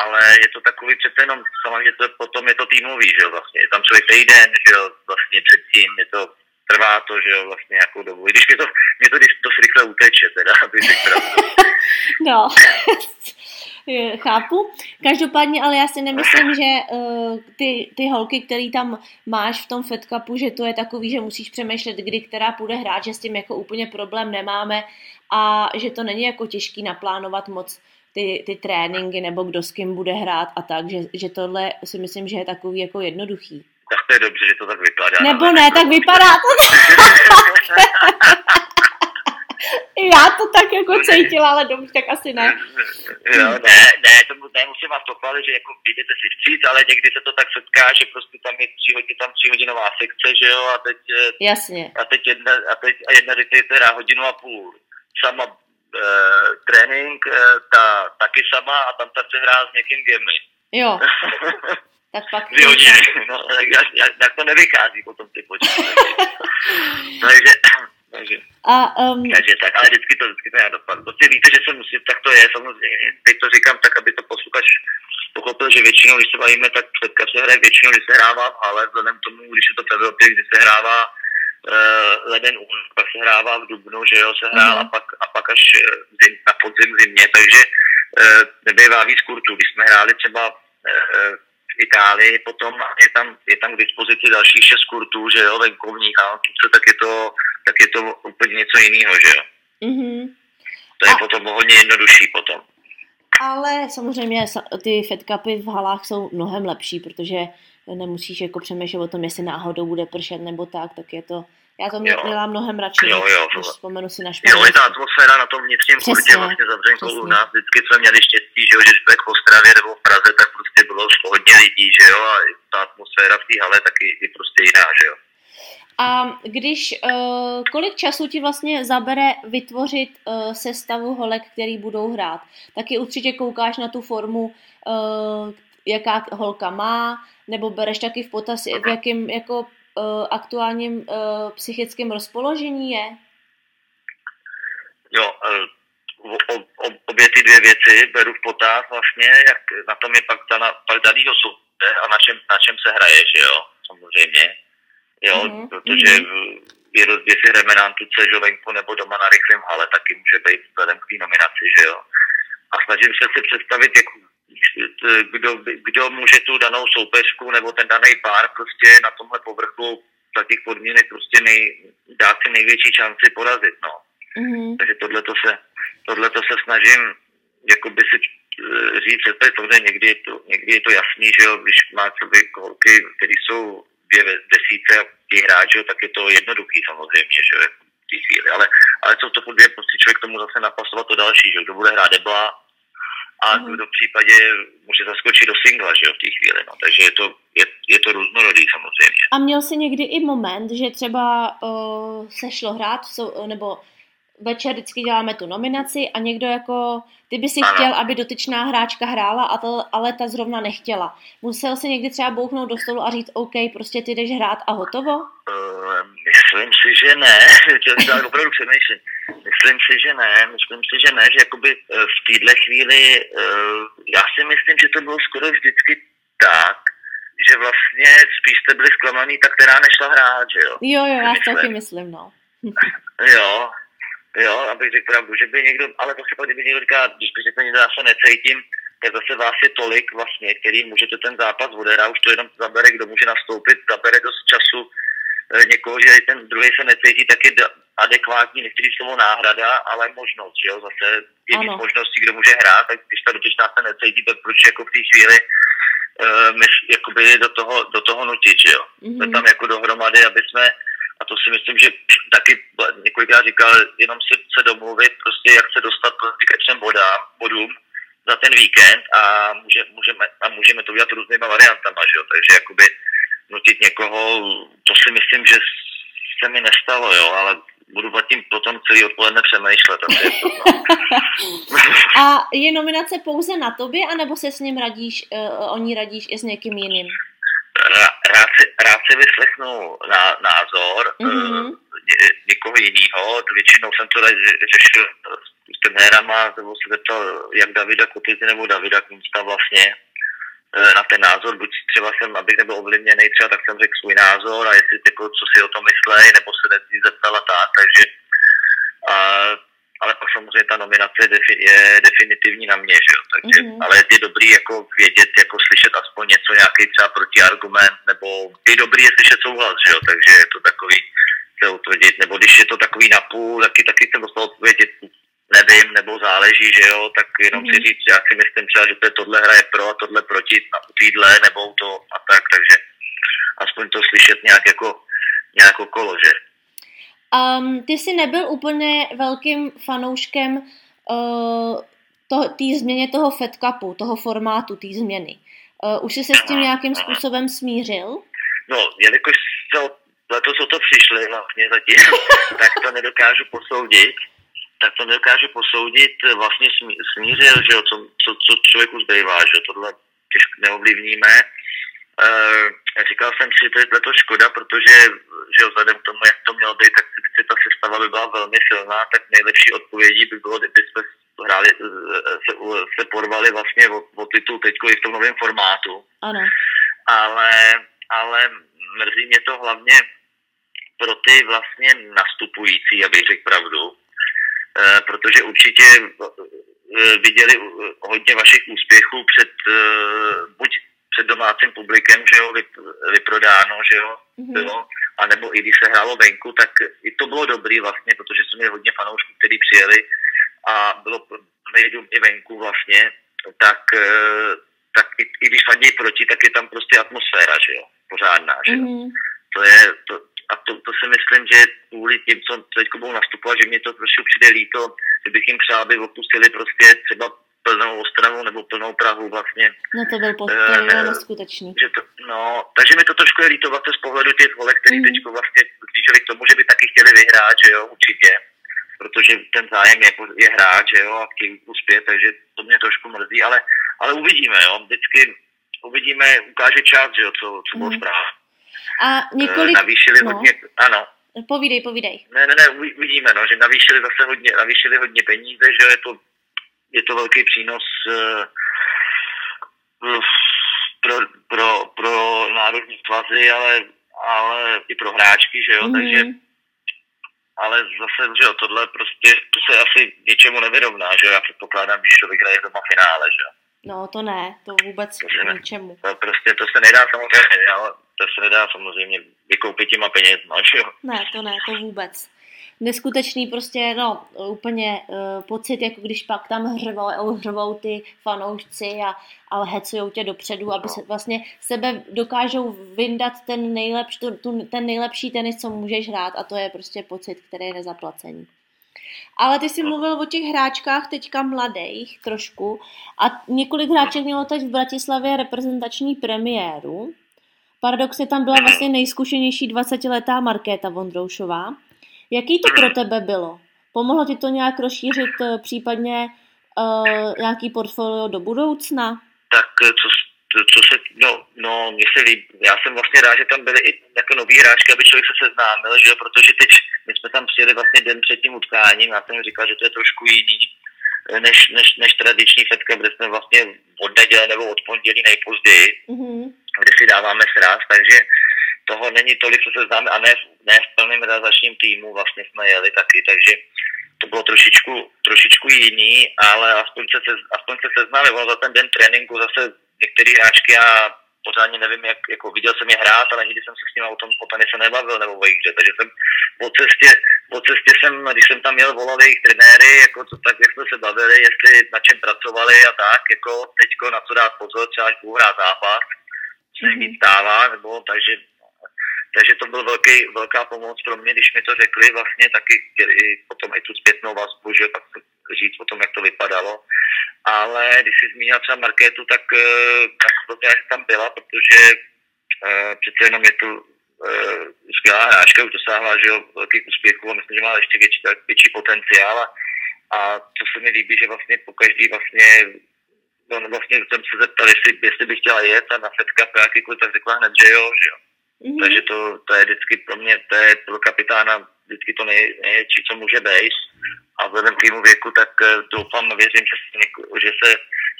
ale je to takový přece jenom, samozřejmě to, potom je to týmový, že jo, vlastně, je tam člověk týden, že jo, vlastně předtím, je to, trvá to, že jo, vlastně nějakou dobu, i když mě to, mě to dost rychle uteče, teda, [laughs] aby pravdu. [laughs] No, chápu. Každopádně, ale já si nemyslím, že uh, ty, ty holky, který tam máš v tom Fed Cupu, že to je takový, že musíš přemýšlet, kdy která půjde hrát, že s tím jako úplně problém nemáme a že to není jako těžký naplánovat moc ty, ty tréninky nebo kdo s kým bude hrát a tak, že, že tohle si myslím, že je takový jako jednoduchý. Tak to je dobře, že to tak vypadá. Nebo ne, tak vypadá to [laughs] Já to tak jako cítila, ale dobře, tak asi ne. Jo, ne, ne, to ne, musím vás pochválit, že jako jdete si vstříc, ale někdy se to tak setká, že prostě tam je tři hodiny, tam tři hodinová sekce, že jo, a teď, eh, Jasně. a teď jedna, a teď a jedna teda hodinu a půl. Sama trénink, e, ta taky sama a tam ta chce hrát s někým gemy. Jo, [laughs] tak pak... Dvě hodiny, no, tak, jak, jak, jak to nevychází potom ty počty. [laughs] takže, takže, A um, takže tak, ale vždycky to, vždycky to já dopadnu. Prostě víte, že se musí, tak to je samozřejmě. Teď to říkám tak, aby to posluchač pochopil, že většinou, když se bavíme, tak předka se hraje většinou, když se hrává v hale, vzhledem k tomu, když je to v Evropě, kdy se hrává uh, leden ún, pak se hrává v Dubnu, že jo, se hrál a pak, a pak až eh, zim, na podzim zimě, takže uh, nebývá víc kurtů. Když jsme hráli třeba uh, v Itálii, potom je tam, je tam k dispozici dalších šest kurtů, že jo, venkovních a tak je to, tak je to úplně něco jiného, že jo. mhm. To je A- potom hodně jednodušší potom. Ale samozřejmě sa- ty Fed Cupy v halách jsou mnohem lepší, protože nemusíš jako přemýšlet o tom, jestli náhodou bude pršet nebo tak, tak je to, já to mě, Jo. dělám mnohem radši, Jo, jo, to- vzpomenu si na Jo, Španělsko. je ta atmosféra na tom vnitřním kurtě vlastně zavřenkou přesně. u nás. Vždycky jsme měli štěstí, že, jo, že když jsme v Ostravě nebo v Praze, tak prostě bylo hodně lidí, že jo, a ta atmosféra v té hale taky je prostě jiná, že jo. A když, uh, kolik času ti vlastně zabere vytvořit uh, sestavu holek, který budou hrát? Taky určitě koukáš na tu formu, uh, jaká holka má, nebo bereš taky v potaz, v jakém jako uh, aktuálním uh, psychickém rozpoložení je? Jo, eh, o, o, o, obě ty dvě věci beru v potaz vlastně, jak na tom je pak, dana, pak danýho soupeře a na čem, na čem se hraje, že jo, samozřejmě. Jo, Mhm, protože je rozdíl, jestli hrajeme na Antuce, že venku nebo doma na rychlém hale, taky může být vzhledem k té nominaci, že jo. A snažím se si představit, jak, kdo, kdo může tu danou soupeřku nebo ten daný pár prostě na tomhle povrchu za těch podmínek prostě nej, dát si největší šanci porazit, no. Mhm. Takže tohle se, tohleto se snažím jakoby si eh, říct, že samozřejmě někdy je to, někdy je to jasný, že jo, když má člověk holky, které jsou dvě desíce a ty hráč, že jo, tak je to jednoduchý samozřejmě, že jo, v té chvíli. Ale, ale co to bude prostě člověk tomu zase napasovat to další, že jo, kdo bude hrát debla a v případě může zaskočit do singla, že jo, v té chvíli, no. Takže je to, je, je to různorodý samozřejmě. A měl jsi někdy i moment, že třeba uh, se šlo hrát, nebo večer vždycky děláme tu nominaci a někdo jako, ty by si Ano. chtěl, aby dotyčná hráčka hrála, a to, ale ta zrovna nechtěla. Musel si někdy třeba bouchnout do stolu a říct, OK, prostě ty jdeš hrát a hotovo? Uh, myslím si, že ne. [laughs] Já opravdu přemýšlím. Myslím si, že ne. Myslím si, že ne, že jakoby eh, v téhle chvíli, uh, já si myslím, že to bylo skoro vždycky tak, že vlastně spíš jste byli zklamaný, ta, která nešla hrát, že jo? Jo, jo, já si taky myslím, no. Jo, jo, abych řekl pravdu, že by někdo, ale zase pak, kdyby někdo říká, když by řekl někdo, já se necítím, tak zase vás je tolik vlastně, který můžete ten zápas odehrát, už to jenom zabere, kdo může nastoupit, zabere dost času eh, někoho, že ten druhý se necítí, tak je adekvátní, nechci slovo náhrada, ale možnost, jo, zase je víc možností, kdo může hrát, tak když ta dotyčná se necítí, tak proč jako v té chvíli uh, my, jakoby do toho, do toho nutit, že jo. Jsme Mhm. tam jako dohromady, aby jsme, a to si myslím, že [clears throat] taky několikrát říkal, jenom si se domluvit, prostě jak se dostat ke třem bodům za ten víkend a, může, můžeme, a můžeme to udělat různýma variantama, že jo? takže jakoby nutit někoho, to si myslím, že se mi nestalo, jo, ale budu nad tím potom celý odpoledne přemýšlet. Je to, no. [laughs] A je nominace pouze na tobě, anebo se s ním radíš, uh, o ní radíš i s někým jiným? Rá- rád, si, rád si vyslechnu na, názor Mhm. ně, někoho jiného. Většinou jsem to ře- řešil s trenérama, nebo se zeptal jak Davida Kotizy nebo Davida Kunsta vlastně eh, na ten názor. Buď třeba jsem, abych nebyl ovlivněný, třeba tak jsem řekl svůj názor a jestli jako, co si o tom myslej, nebo se nezdí zeptala tak, takže a, ale pak samozřejmě ta nominace je, defi, je definitivní na mě, že jo? Takže, Mhm. mm-hmm. ale je dobrý jako vědět, jako slyšet aspoň něco, nějaký třeba protiargument, nebo je dobrý je slyšet souhlas, že jo? Takže je to takový se utvrdit, nebo když je to takový napůl, taky, taky jsem dostal odpověď, nevím, nebo záleží, že jo, tak jenom mm-hmm. si Mhm. říct, já si myslím třeba, že to je tohle hraje pro a tohle proti a u týdle, nebo to a tak, takže aspoň to slyšet nějak jako, nějak okolo, že? Um, ty jsi nebyl úplně velkým fanouškem uh, té změně toho Fed Cupu, toho formátu, té změny. Uh, už jsi se s tím nějakým způsobem smířil? No, jelikož to, letos o to přišli vlastně zatím, [laughs] tak to nedokážu posoudit. Tak to nedokážu posoudit, vlastně smí- smířil, že jo, co, co, co člověku zbývá, že jo, tohle těžko neovlivníme. E, říkal jsem si, to je to škoda, protože že vzhledem k tomu, jak to mělo být, tak si ta sestava by byla velmi silná, tak nejlepší odpovědí by bylo, kdyby jsme hráli, eh, se, se porvali vlastně o, o titul teď i v tom novém formátu Ano. ale, ale mrzí mě to hlavně pro ty vlastně nastupující, abych řekl pravdu, Eh, protože určitě eh, viděli eh, hodně vašich úspěchů před eh, buď před domácím publikem, že jo, vyp- vyprodáno, že jo, Mhm. bylo, a nebo i když se hrálo venku, tak i to bylo dobrý vlastně, protože jsme měli hodně fanoušků, kteří přijeli a bylo médium i venku vlastně, tak, eh, tak i, i když fandí proti, tak je tam prostě atmosféra, že jo, pořádná, že jo. Mhm. To je, to, a to, to si myslím, že kvůli tím, co teď budou nastupovat, že mě to trošku přijde líto, že bych jim přál, aby opustili prostě třeba plnou Ostravu nebo plnou Prahu vlastně. No to byl po, to bylo eh, neskutečný. Že to, no, takže mi to trošku je líto vlastně z pohledu těch volek, Mhm. mm. teď vlastně blížili k tomu, že by taky chtěli vyhrát, že jo, určitě. Protože ten zájem je, je hrát, že jo, a chtějí uspět, takže to mě trošku mrzí, ale, ale uvidíme, jo, vždycky uvidíme, ukáže čas, že jo, co, co bylo správně. A Eh, několik... Navýšili no. hodně, ano, Povídej, povídej. ne, ne, ne, uvi- uvidíme, no, že navýšili zase hodně, navýšili hodně peníze, že je to, je to velký přínos uh, pro, pro, pro národní svazy, ale, ale i pro hráčky, že jo, Mhm. takže ale zase, že jo, tohle prostě, to se asi ničemu nevyrovná, že jo, já předpokládám, když člověk hraje doma finále, že jo. No to ne, to vůbec To ne. ničemu. To prostě, to se nedá samozřejmě, ale to se nedá samozřejmě vykoupit těma penězma, že jo. Ne, to ne, to vůbec. Neskutečný prostě, no, úplně uh, pocit, jako když pak tam hřvou, hřvou ty fanoušci a, a hecujou tě dopředu, aby se vlastně sebe dokážou vyndat ten, nejlepš, tu, tu, ten nejlepší tenis, co můžeš hrát a to je prostě pocit, který je nezaplacený. Ale ty jsi mluvil o těch hráčkách teďka mladých trošku a několik hráček mělo teď v Bratislavě reprezentační premiéru. Paradoxně tam byla vlastně nejzkušenější 20-letá Markéta Vondroušová. Jaký to pro tebe bylo? Pomohlo ti to nějak rozšířit uh, případně uh, nějaký portfolio do budoucna? Tak co, co se, no, no, mně se líbí, já jsem vlastně rád, že tam byly i jako nový hráčky, aby člověk se seznámil, že jo, protože teď my jsme tam přijeli vlastně den před tím utkáním, já jsem říkal, že to je trošku jiný, než, než, než tradiční setka, kde jsme vlastně od neděle nebo od pondělí nejpozději, mm-hmm. kde si dáváme sraz, takže toho není tolik, co se známe, a ne, ne v plném realizačním týmu vlastně jsme jeli taky, takže to bylo trošičku, trošičku jiný, ale aspoň se, aspoň se seznáme, ono za ten den tréninku zase některé hráčky já pořádně nevím, jak, jako viděl jsem je hrát, ale nikdy jsem se s nimi o tom o se nebavil nebo o hře, takže jsem po cestě, po cestě jsem, když jsem tam měl volal jejich trenéry, jako to, tak jak jsme se bavili, jestli na čem pracovali a tak, jako teďko na co dát pozor, třeba až budu hrát zápas, se mm-hmm. stává, nebo takže takže to byl velký, velká pomoc pro mě, když mi to řekli vlastně taky i potom i tu zpětnou vazbu, že tak říct o tom, jak to vypadalo. Ale když si zmínil třeba Markétu, tak, eh, tak to jak tam byla, protože uh, přece jenom je to uh, skvělá hráčka, už dosáhla že jo, velkých úspěchů a myslím, že má ještě větší, větší potenciál. A, a co se mi líbí, že vlastně po každý vlastně no, vlastně jsem se zeptal, jestli, jestli bych chtěla jet a na setka jakýkoliv, tak řekla hned, že jo, že jo. Mm-hmm. Takže to, to je vždycky pro mě, to je pro kapitána vždycky to nej, největší, co může být. A vzhledem k věku, tak eh, doufám, věřím, že se, že se,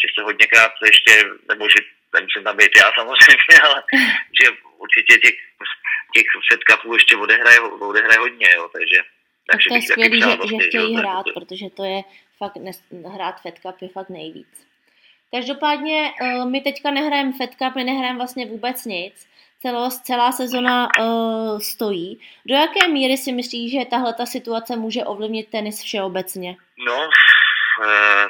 že se hodněkrát ještě, nebo že nemusím tam být já samozřejmě, [laughs] ale že určitě těch, těch setkapů ještě odehraje, odehraje hodně, jo, takže tak to je skvělý, že, vlastně, že chtějí hrát, protože to je fakt, hrát Fed Cup je fakt nejvíc. Každopádně uh, my teďka nehrajeme Fed Cup, my nehrajeme vlastně vůbec nic celo, celá sezona uh, stojí. Do jaké míry si myslíš, že tahle ta situace může ovlivnit tenis všeobecně? No, uh,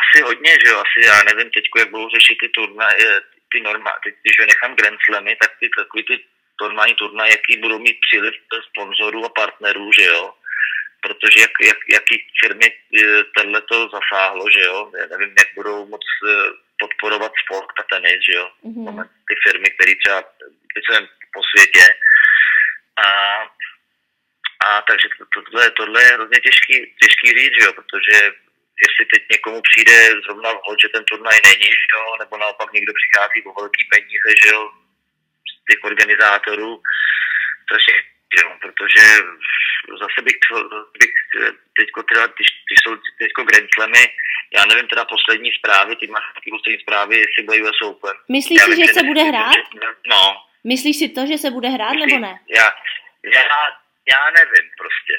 asi hodně, že jo, asi já nevím teď, jak budou řešit ty turnaje, ty normální, teď, když nechám Grand Slamy, tak ty takový ty normální turnaje, jaký budou mít příliv sponzorů a partnerů, že jo, protože jak, jak, jaký firmy eh, tenhle to zasáhlo, že jo, já nevím, jak budou moc podporovat sport a tenis, že jo, mm-hmm. ty firmy, které třeba jsem po světě. A, a takže to, tohle, tohle je hrozně těžký, těžký říct, jo, protože jestli teď někomu přijde zrovna vhod, že ten turnaj není, že jo, nebo naopak někdo přichází o velký peníze, že jo, z těch organizátorů, strašně, jo, protože zase bych, bych teďko teda, když, když jsou teďko Grand Slamy, já nevím teda poslední zprávy, ty máš taky poslední zprávy, jestli bude US Open. Myslíš si, že se bude hrát? No, Myslíš si to, že se bude hrát, nebo ne? Já, já, já nevím prostě.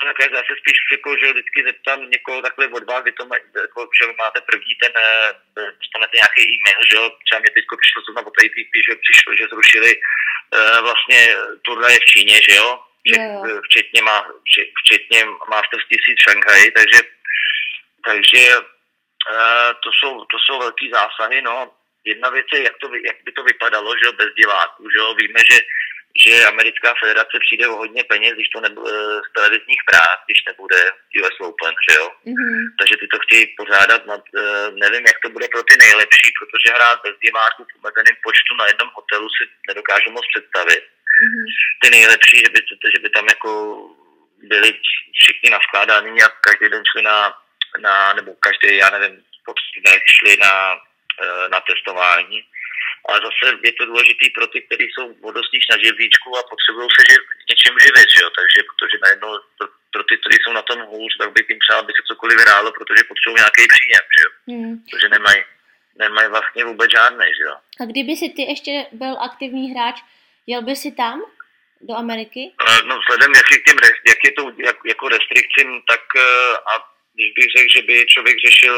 To tak, já se spíš jako, že vždycky zeptám někoho takhle od vás, vy to má, jako, že máte první ten, eh, dostanete nějaký e-mail, že jo, třeba mě teď přišlo zrovna od ATP, že přišlo, že zrušili vlastně turnaje v Číně, že jo, že, jo. včetně, má, včetně Masters 1000 v Šanghaji, takže, takže uh, to, jsou, to jsou velký zásahy, no, jedna věc je, jak, to, jak by to vypadalo, že jo, bez diváků, že jo, víme, že, že americká federace přijde o hodně peněz, když to nebude z televizních práv, když nebude US Open, že jo. Mm-hmm. Takže ty to chtějí pořádat, nad, eh, nevím, jak to bude pro ty nejlepší, protože hrát bez diváků v omezeném počtu na jednom hotelu si nedokážu moc představit. Mm-hmm. Ty nejlepší, že by, že by tam jako byli všichni naskládáni a každý den šli na, na nebo každý, já nevím, po šli na Eh, na testování. Ale zase je to důležité pro ty, kteří jsou vodostníž na živlíčku a potřebují se živ, něčím živit, že jo? takže protože najednou pro, pro ty, kteří jsou na tom hůř, tak bych jim přál, aby se cokoliv hrálo, protože potřebují nějaký příjem, že jo? Hmm. protože nemají nemají vlastně vůbec žádný, že jo. A kdyby si ty ještě byl aktivní hráč, jel by si tam do Ameriky? Eh, no vzhledem jak je, těm, jak je to jak, jako restrikcím, tak eh, a když bych řekl, že by člověk řešil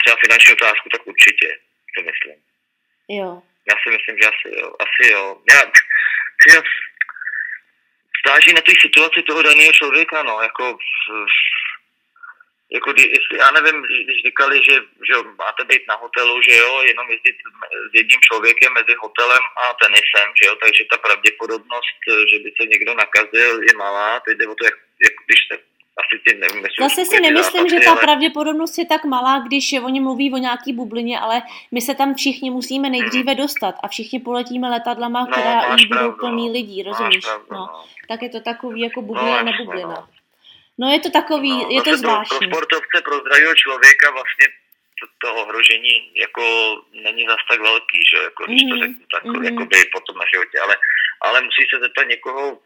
třeba finanční otázku, tak určitě, to myslím. Jo. Já si myslím, že asi jo. Asi jo. Já, já stáží na té situaci toho daného člověka, no, jako, jako jestli, já nevím, když říkali, že, že máte být na hotelu, že jo, jenom jezdit s jedním člověkem mezi hotelem a tenisem, že jo, takže ta pravděpodobnost, že by se někdo nakazil, je malá, teď jde o to, jak, jak když se asi ty nevím, jestli Zase si nemyslím, že ta ale... pravděpodobnost je tak malá, když oni mluví o nějaký bublině, ale my se tam všichni musíme nejdříve hmm. dostat a všichni poletíme letadlama, no, která už budou plný lidí, rozumíš? Pravdu, no. no. Tak je to takový jako bublina, no, nebublina. No. no je to takový, no, je to zvláštní. Pro sportovce, pro zdravého člověka vlastně to, to ohrožení jako není zas tak velký, že jako, když mm-hmm. to mhm, řeknu tak, mm-hmm. jako by potom na životě, ale, ale musí se zeptat někoho,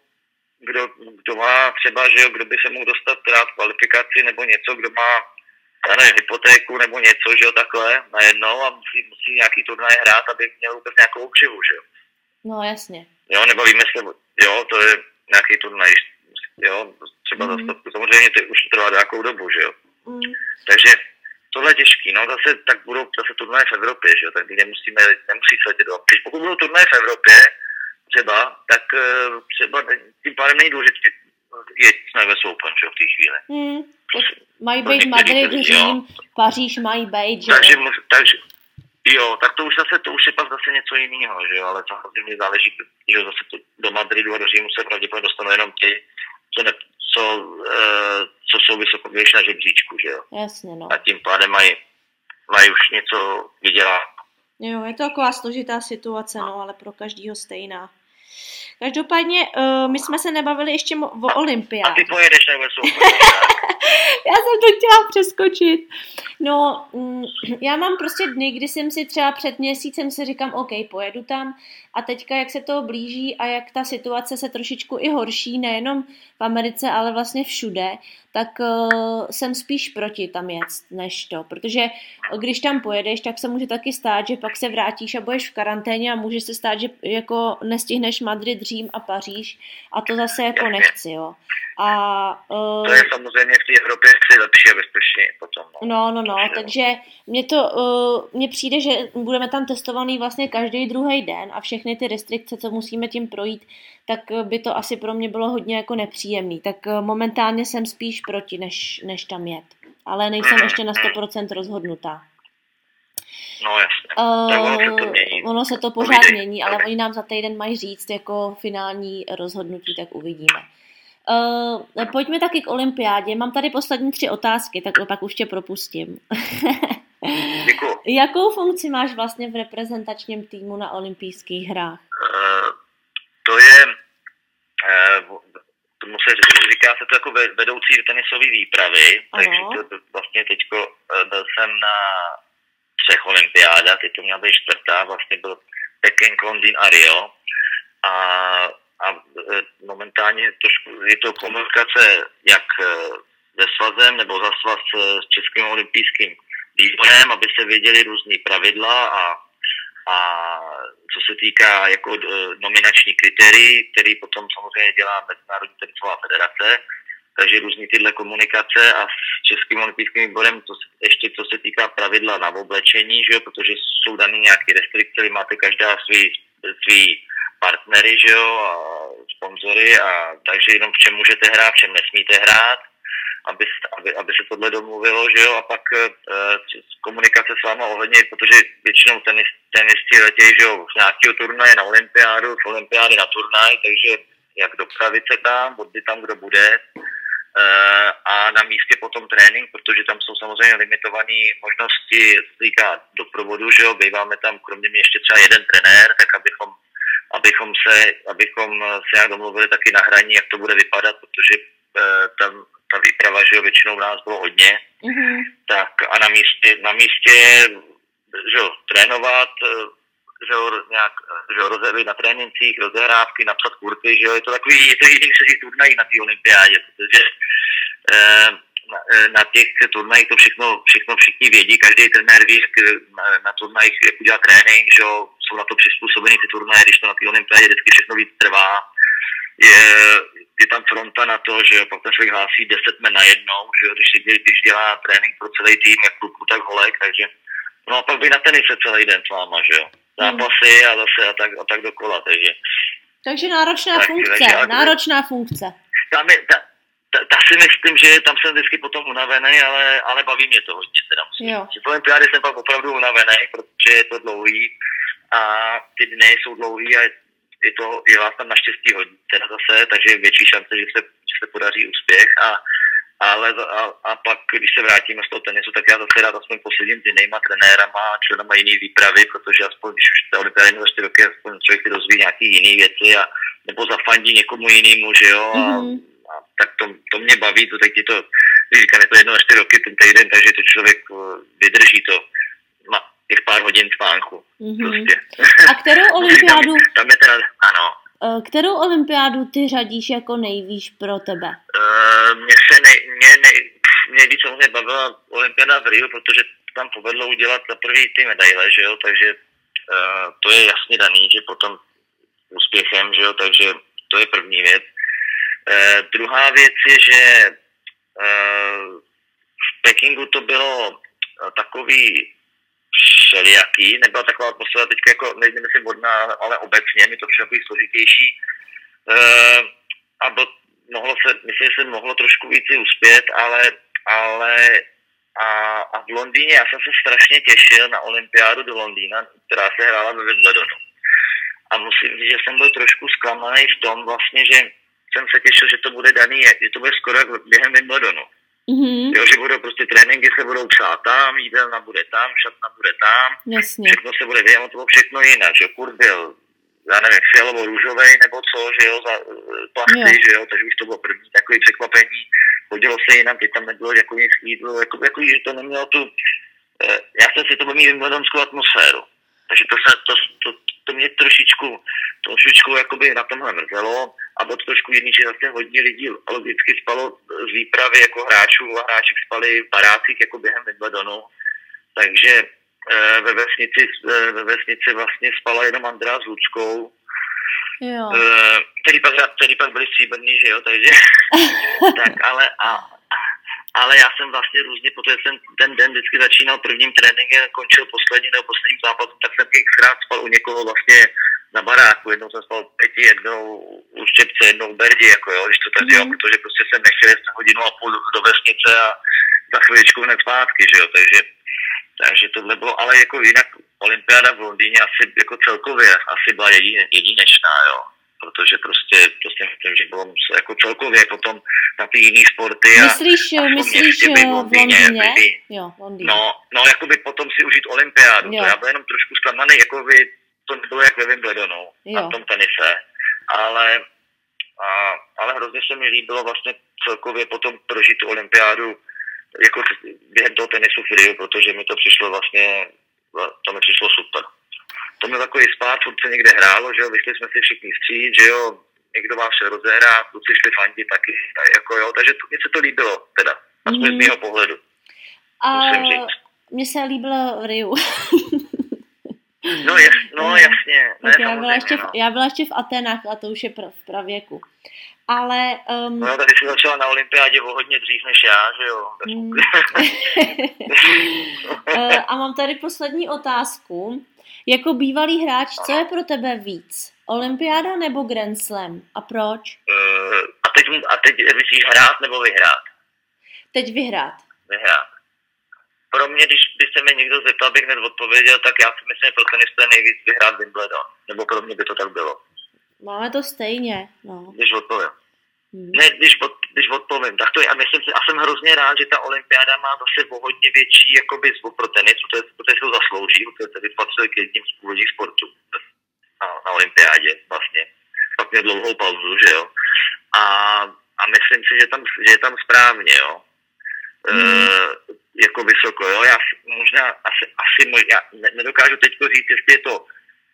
kdo, kdo má třeba, že jo, kdo by se mohl dostat rád kvalifikaci nebo něco, kdo má já nevím, hypotéku nebo něco, že jo, takhle najednou a musí, musí nějaký turnaj hrát, aby měl vůbec nějakou obživu, že jo. No jasně. Jo, nebavíme se, jo, to je nějaký turnaj, jo, třeba mm. zase, samozřejmě to už trvá nějakou dobu, že jo. Mm. Takže tohle je těžký, no zase tak budou zase turnaje v Evropě, že jo, tak nemusíme, nemusí letět do Když pokud budou turnaje v Evropě, třeba, tak eh, třeba tím pádem není důležité je jsme ve Open, že v té chvíli. Hmm. Mají být Madrid, Řím, Paříž mají být, že takže, takže, jo, tak to už zase, to už je pak zase něco jiného, že jo, ale samozřejmě záleží, že zase to, do Madridu a do Římu se pravděpodobně dostanou jenom ti, co, ne, co, uh, co jsou vysoko na žebříčku, že jo. Jasně, no. A tím pádem mají, mají už něco vydělat. Jo, je to taková složitá situace, no, ale pro každýho stejná. Každopádně uh, my jsme se nebavili ještě o olympiádě. A ty pojedeš nebo [laughs] Já jsem to chtěla přeskočit. No, mm, já mám prostě dny, kdy jsem si třeba před měsícem si říkám, OK, pojedu tam a teďka, jak se to blíží a jak ta situace se trošičku i horší, nejenom v Americe, ale vlastně všude, tak uh, jsem spíš proti tam jet, než to. Protože když tam pojedeš, tak se může taky stát, že pak se vrátíš a budeš v karanténě a může se stát, že jako nestihneš Madrid, Řím a Paříž a to zase jako nechci, jo. A, uh, to je samozřejmě v té Evropě lepší a bezpečně potom. No, no, no, no takže mně to, uh, mně přijde, že budeme tam testovaný vlastně každý druhý den a všechny ty restrikce, co musíme tím projít, tak by to asi pro mě bylo hodně jako nepříjemný. Tak uh, momentálně jsem spíš proti, než, než tam jet. Ale nejsem mm, ještě na 100% rozhodnutá. No jasně. Uh, ono se to mění. Ono se to pořád mění, ale oni nám za týden mají říct jako finální rozhodnutí, tak uvidíme. Uh, pojďme taky k olympiádě. Mám tady poslední tři otázky, tak pak už tě propustím. [laughs] Děkuji. Jakou funkci máš vlastně v reprezentačním týmu na olympijských hrách? Uh, to je, uh, tomu se říká se to jako vedoucí tenisové výpravy, ano. takže to, vlastně teďko uh, byl jsem na třech olympiádách, teď to měla být čtvrtá, vlastně byl Peking, Londýn a Rio. A a e, momentálně trošku je to komunikace jak se svazem nebo za svaz s Českým olympijským výborem, aby se věděli různý pravidla a, a co se týká jako e, nominační kritérií, který potom samozřejmě dělá Mezinárodní tenisová federace, takže různý tyhle komunikace a s Českým olympijským výborem, to ještě co se týká pravidla na oblečení, že jo, protože jsou dané nějaké restrikce, máte každá svý, svý partnery, že jo, a sponzory, a takže jenom v čem můžete hrát, v čem nesmíte hrát, aby, aby, aby se tohle domluvilo, že jo, a pak e, komunikace s váma ohledně, protože většinou tenis, tenisti letějí, že jo, z nějakého turnaje na olympiádu, z olympiády na turnaj, takže jak dopravit se tam, odby tam, kdo bude, e, a na místě potom trénink, protože tam jsou samozřejmě limitované možnosti, co týká doprovodu, že jo, býváme tam kromě mě ještě třeba jeden trenér, tak abychom abychom se, abychom se nějak domluvili taky na hraní, jak to bude vypadat, protože eh, tam ta výprava, že jo, většinou v nás bylo hodně, mm-hmm. tak a na místě, na místě, že jo, trénovat, eh, že jo, nějak, že jo, rozehry na trénincích, rozehrávky, napsat kurty, že jo, je to takový, je to jediný se těch turnají na té olympiádě, protože eh, na, na těch turnajích to všechno, všechno všichni vědí, každý trenér ví, jak na, na turnajích, jak udělá trénink, že jo, jsou na to přizpůsobeny ty turnaje, když to na té olympiádě vždycky všechno víc trvá. Je, je tam fronta na to, že pak ten člověk hlásí 10 men na jednou, že jo, když, když dělá trénink pro celý tým, jak kluku, tak holek, takže no a pak by na tenise celý den s váma, že jo. Zápasy a zase a tak, a tak dokola, takže. Takže náročná tak, funkce, takže, náročná funkce. Tam je, ta, ta, ta, si myslím, že tam jsem vždycky potom unavený, ale, ale baví mě to hodně. Teda musím. Jo. Olympiády jsem pak opravdu unavený, protože je to dlouhý a ty dny jsou dlouhý a je, to, je vás tam naštěstí hodně teda zase, takže je větší šance, že se, že se podaří úspěch a, ale a, a pak, když se vrátíme z toho tenisu, tak já zase rád aspoň posedím s jinýma trenérama, členama jiný výpravy, protože aspoň, když už ta olympiáda za 4 roky, aspoň člověk si dozví nějaký jiný věci a nebo zafandí někomu jinému, že jo, mm-hmm. a, a, tak to, to mě baví, to teď ti to, když říkám, je to jedno na 4 roky ten týden, takže to člověk eh, vydrží to, má těch pár hodin spánku, mm-hmm. prostě. A kterou [laughs] olympiádu? tam je teda, ano. Eh, kterou olympiádu ty řadíš jako nejvíš pro tebe? Uh, mě se nej, mě, nej, mě nejvíc samozřejmě bavila olympiáda v Rio, protože tam povedlo udělat za prvý ty medaile, že jo, takže uh, to je jasně daný, že potom úspěchem, že jo, takže to je první věc. Uh, druhá věc je, že uh, v Pekingu to bylo takový všelijaký, nebyla taková atmosféra teď jako, nevím, jestli vodná, ale obecně, mi to přišlo takový složitější. E, a byl, mohlo se, myslím, že se mohlo trošku víc uspět, ale, ale a, a v Londýně já jsem se strašně těšil na olympiádu do Londýna, která se hrála ve Wimbledonu. A musím říct, že jsem byl trošku zklamaný v tom vlastně, že jsem se těšil, že to bude daný, že to bude skoro jak během Wimbledonu. Mm-hmm. Jo, že budou prostě tréninky se budou psát tam, jídelna bude tam, šatna bude tam, Jasně. všechno se bude vědět, to bylo všechno jinak, že kur byl, já nevím, fialovo růžovej nebo co, že jo, za plasty, jo. že jo, takže už to bylo první takové překvapení, chodilo se jinam, teď tam nebylo jako nic jídlo, jako, jako, že to nemělo tu, eh, já jsem si to mít atmosféru, takže to, se, to, to, to mě trošičku, trošičku jakoby na tomhle mrzelo a bylo to trošku jiný, že zase hodně lidí logicky spalo z výpravy jako hráčů a hráči spali v barácích jako během Wimbledonu, takže e, ve vesnici, e, ve vesnici vlastně spala jenom Andrea s Ludskou, Jo. E, který, pak, který pak byli stříbrní, že jo, takže [laughs] tak, ale a, ale já jsem vlastně různě, protože jsem ten den vždycky začínal prvním tréninkem, končil poslední nebo posledním zápasem, tak jsem xkrát spal u někoho vlastně na baráku, jednou jsem spal pěti, jednou u Štěpce, jednou u Berdi, jako jo, když to tak mm. protože prostě jsem nechtěl jít hodinu a půl do vesnice a za chviličku hned zpátky, že jo, takže, takže tohle bylo, ale jako jinak olympiáda v Londýně asi jako celkově asi byla jedinečná, jo protože prostě, prostě myslím, že bylo jako celkově potom na ty jiné sporty. A myslíš, myslíš v Londýně? By, jo, Londýně. No, no, jakoby potom si užít olympiádu. Jo. To já byl jenom trošku zklamaný, jakoby to nebylo jak ve Wimbledonu na tom tenise, ale, a, ale hrozně se mi líbilo vlastně celkově potom prožít tu olympiádu jako během toho tenisu v Rio, protože mi to přišlo vlastně, to mi přišlo super to měl takový spát, furt se někde hrálo, že jo, vyšli jsme si všichni vstříc, že jo, někdo vás se rozehrá, kluci šli fandit taky, jako jo, takže to, mně se to líbilo, teda, aspoň mm. z mhm. mého pohledu. A mně se líbilo v Riu. no, jas, no jasně. Ne, já, byla ještě v, no. já byla ještě v Atenách a to už je v pravěku. Ale... Um... No, tady jsi začala na olympiádě o hodně dřív než já, že jo? Mm. [laughs] [laughs] Eh, a mám tady poslední otázku. Jako bývalý hráč, co je pro tebe víc? Olympiáda nebo Grand Slam? A proč? Uh, a teď, a teď myslíš hrát nebo vyhrát? Teď vyhrát. Vyhrát. Pro mě, když by se mě někdo zeptal, abych hned odpověděl, tak já si myslím, že pro tenista je nejvíc vyhrát Wimbledon. Nebo pro mě by to tak bylo. Máme to stejně, no. Když odpovím. Hmm. Ne, když, od, když odpovím, tak to je, a myslím si, a jsem hrozně rád, že ta olympiáda má zase o hodně větší jakoby zvuk pro tenis, protože, protože si to zaslouží, protože tady patřil k jedním z původních sportů na, na olympiádě vlastně. Pak měl dlouhou pauzu, že jo. A, a myslím si, že, tam, že je tam správně, jo. Hmm. E, jako vysoko, jo. Já možná asi, asi možná, já nedokážu teď říct, jestli je to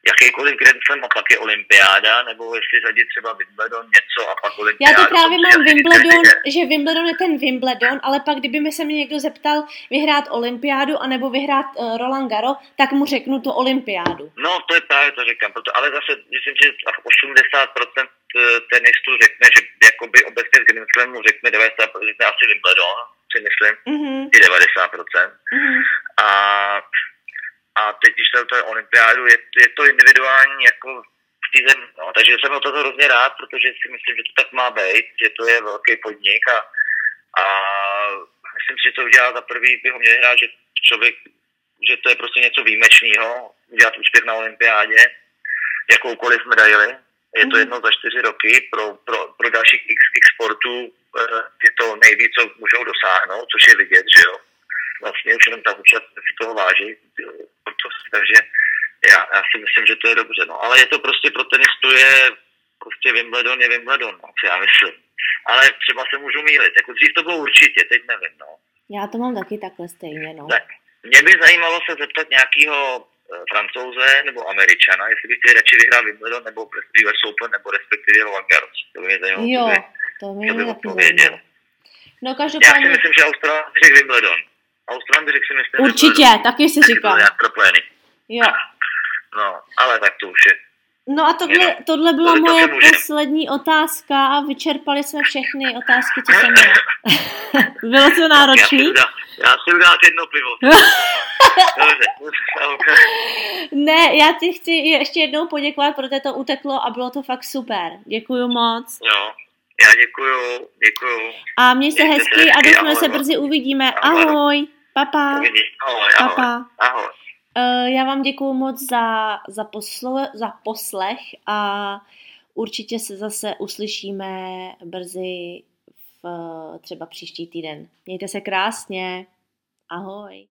jakýkoliv Grand Slam a pak je olympiáda, nebo jestli řadit třeba Wimbledon něco a pak olympiáda. Já to právě mám Wimbledon, že Wimbledon je ten Wimbledon, ale pak kdyby mi se mě někdo zeptal vyhrát olympiádu anebo vyhrát uh, Roland Garo, tak mu řeknu tu olympiádu. No, to je právě to říkám, proto, ale zase myslím, že 80% eh, tenistů řekne, že jakoby obecně z Grand Slamu řekne 90% řekne asi Wimbledon, si myslím, mm-hmm. i 90%. Mm-hmm. A a teď, když se to je olympiádu, je, je to individuální jako v té zemi. No, takže jsem o toho hrozně rád, protože si myslím, že to tak má být, že to je velký podnik a, a myslím si, že to udělá za prvý, by ho měli hrát, že člověk, že to je prostě něco výjimečného, udělat úspěch na olympiádě, jakoukoliv medaili. Je to mhm. jedno za čtyři roky, pro, pro, pro dalších x, x sportů eh, je to nejvíc, co můžou dosáhnout, což je vidět, že jo. Vlastně už jenom ta účast si toho váží, takže já, já si myslím, že to je dobře, no. Ale je to prostě pro tenistu je prostě Wimbledon je Wimbledon, no, co já myslím. Ale třeba se můžu mýlit, jako dřív to bylo určitě, teď nevím, no. Já to mám taky takhle stejně, no. Tak, mě by zajímalo se zeptat nějakého e, francouze nebo američana, jestli by chtěli radši vyhrát Wimbledon nebo US Open nebo respektive Roland Garros. To by mě zajímalo. Jo, to mě by taky zajímalo. No každopádně... Já si myslím, že Australán by řekl Wimbledon. Australán by řekl si myslím Určitě, Wimbledon. taky si říkám. Jo. No, ale tak to už je No a tohle, tohle byla to moje poslední otázka a vyčerpali jsme všechny otázky, co jsem měla. [laughs] Bylo to náročný? Já si udám jedno pivo. [laughs] ne, já ti chci ještě jednou poděkovat, protože to uteklo a bylo to fakt super. Děkuju moc. Jo, já děkuju, děkuju. A měj se hezky a doufám, se brzy uvidíme. Ahoj, papa. Ahoj, ahoj. Papa. Ahoj. Uh, já vám děkuji moc za, za, poslo, za poslech a určitě se zase uslyšíme brzy v třeba příští týden. Mějte se krásně. Ahoj.